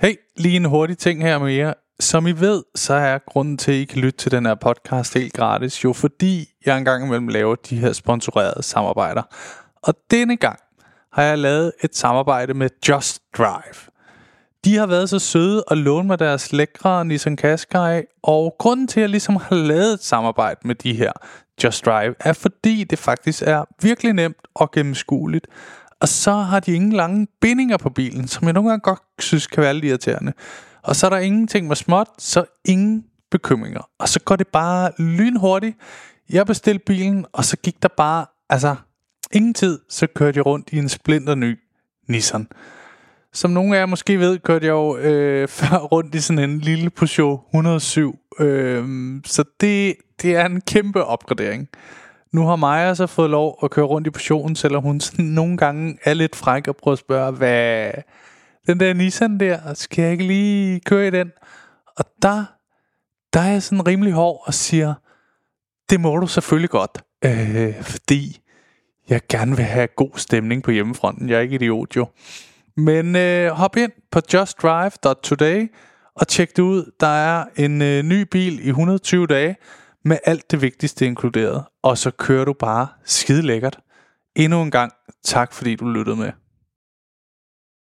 Hey, lige en hurtig ting her med jer. Som I ved, så er grunden til, at I kan lytte til den her podcast helt gratis, jo fordi jeg engang imellem laver de her sponsorerede samarbejder. Og denne gang har jeg lavet et samarbejde med Just Drive. De har været så søde at låne mig deres lækre Nissan Qashqai, og grunden til, at jeg ligesom har lavet et samarbejde med de her Just Drive, er fordi det faktisk er virkelig nemt og gennemskueligt. Og så har de ingen lange bindinger på bilen, som jeg nogle gange godt synes kan være lidt irriterende. Og så er der ingenting med småt, så ingen bekymringer. Og så går det bare lynhurtigt. Jeg bestilte bilen, og så gik der bare, altså ingen tid, så kørte jeg rundt i en splinter ny Nissan. Som nogle af jer måske ved, kørte jeg jo øh, før rundt i sådan en lille Peugeot 107. Øh, så det, det er en kæmpe opgradering. Nu har Maja så fået lov at køre rundt i portionen, selvom hun sådan nogle gange er lidt fræk og prøver at spørge, hvad den der Nissan der, skal jeg ikke lige køre i den? Og der, der er jeg sådan rimelig hård og siger, det må du selvfølgelig godt, øh, fordi jeg gerne vil have god stemning på hjemmefronten. Jeg er ikke idiot jo. Men øh, hop ind på justdrive.today og tjek det ud. Der er en øh, ny bil i 120 dage med alt det vigtigste inkluderet. Og så kører du bare skide lækkert. Endnu en gang tak fordi du lyttede med.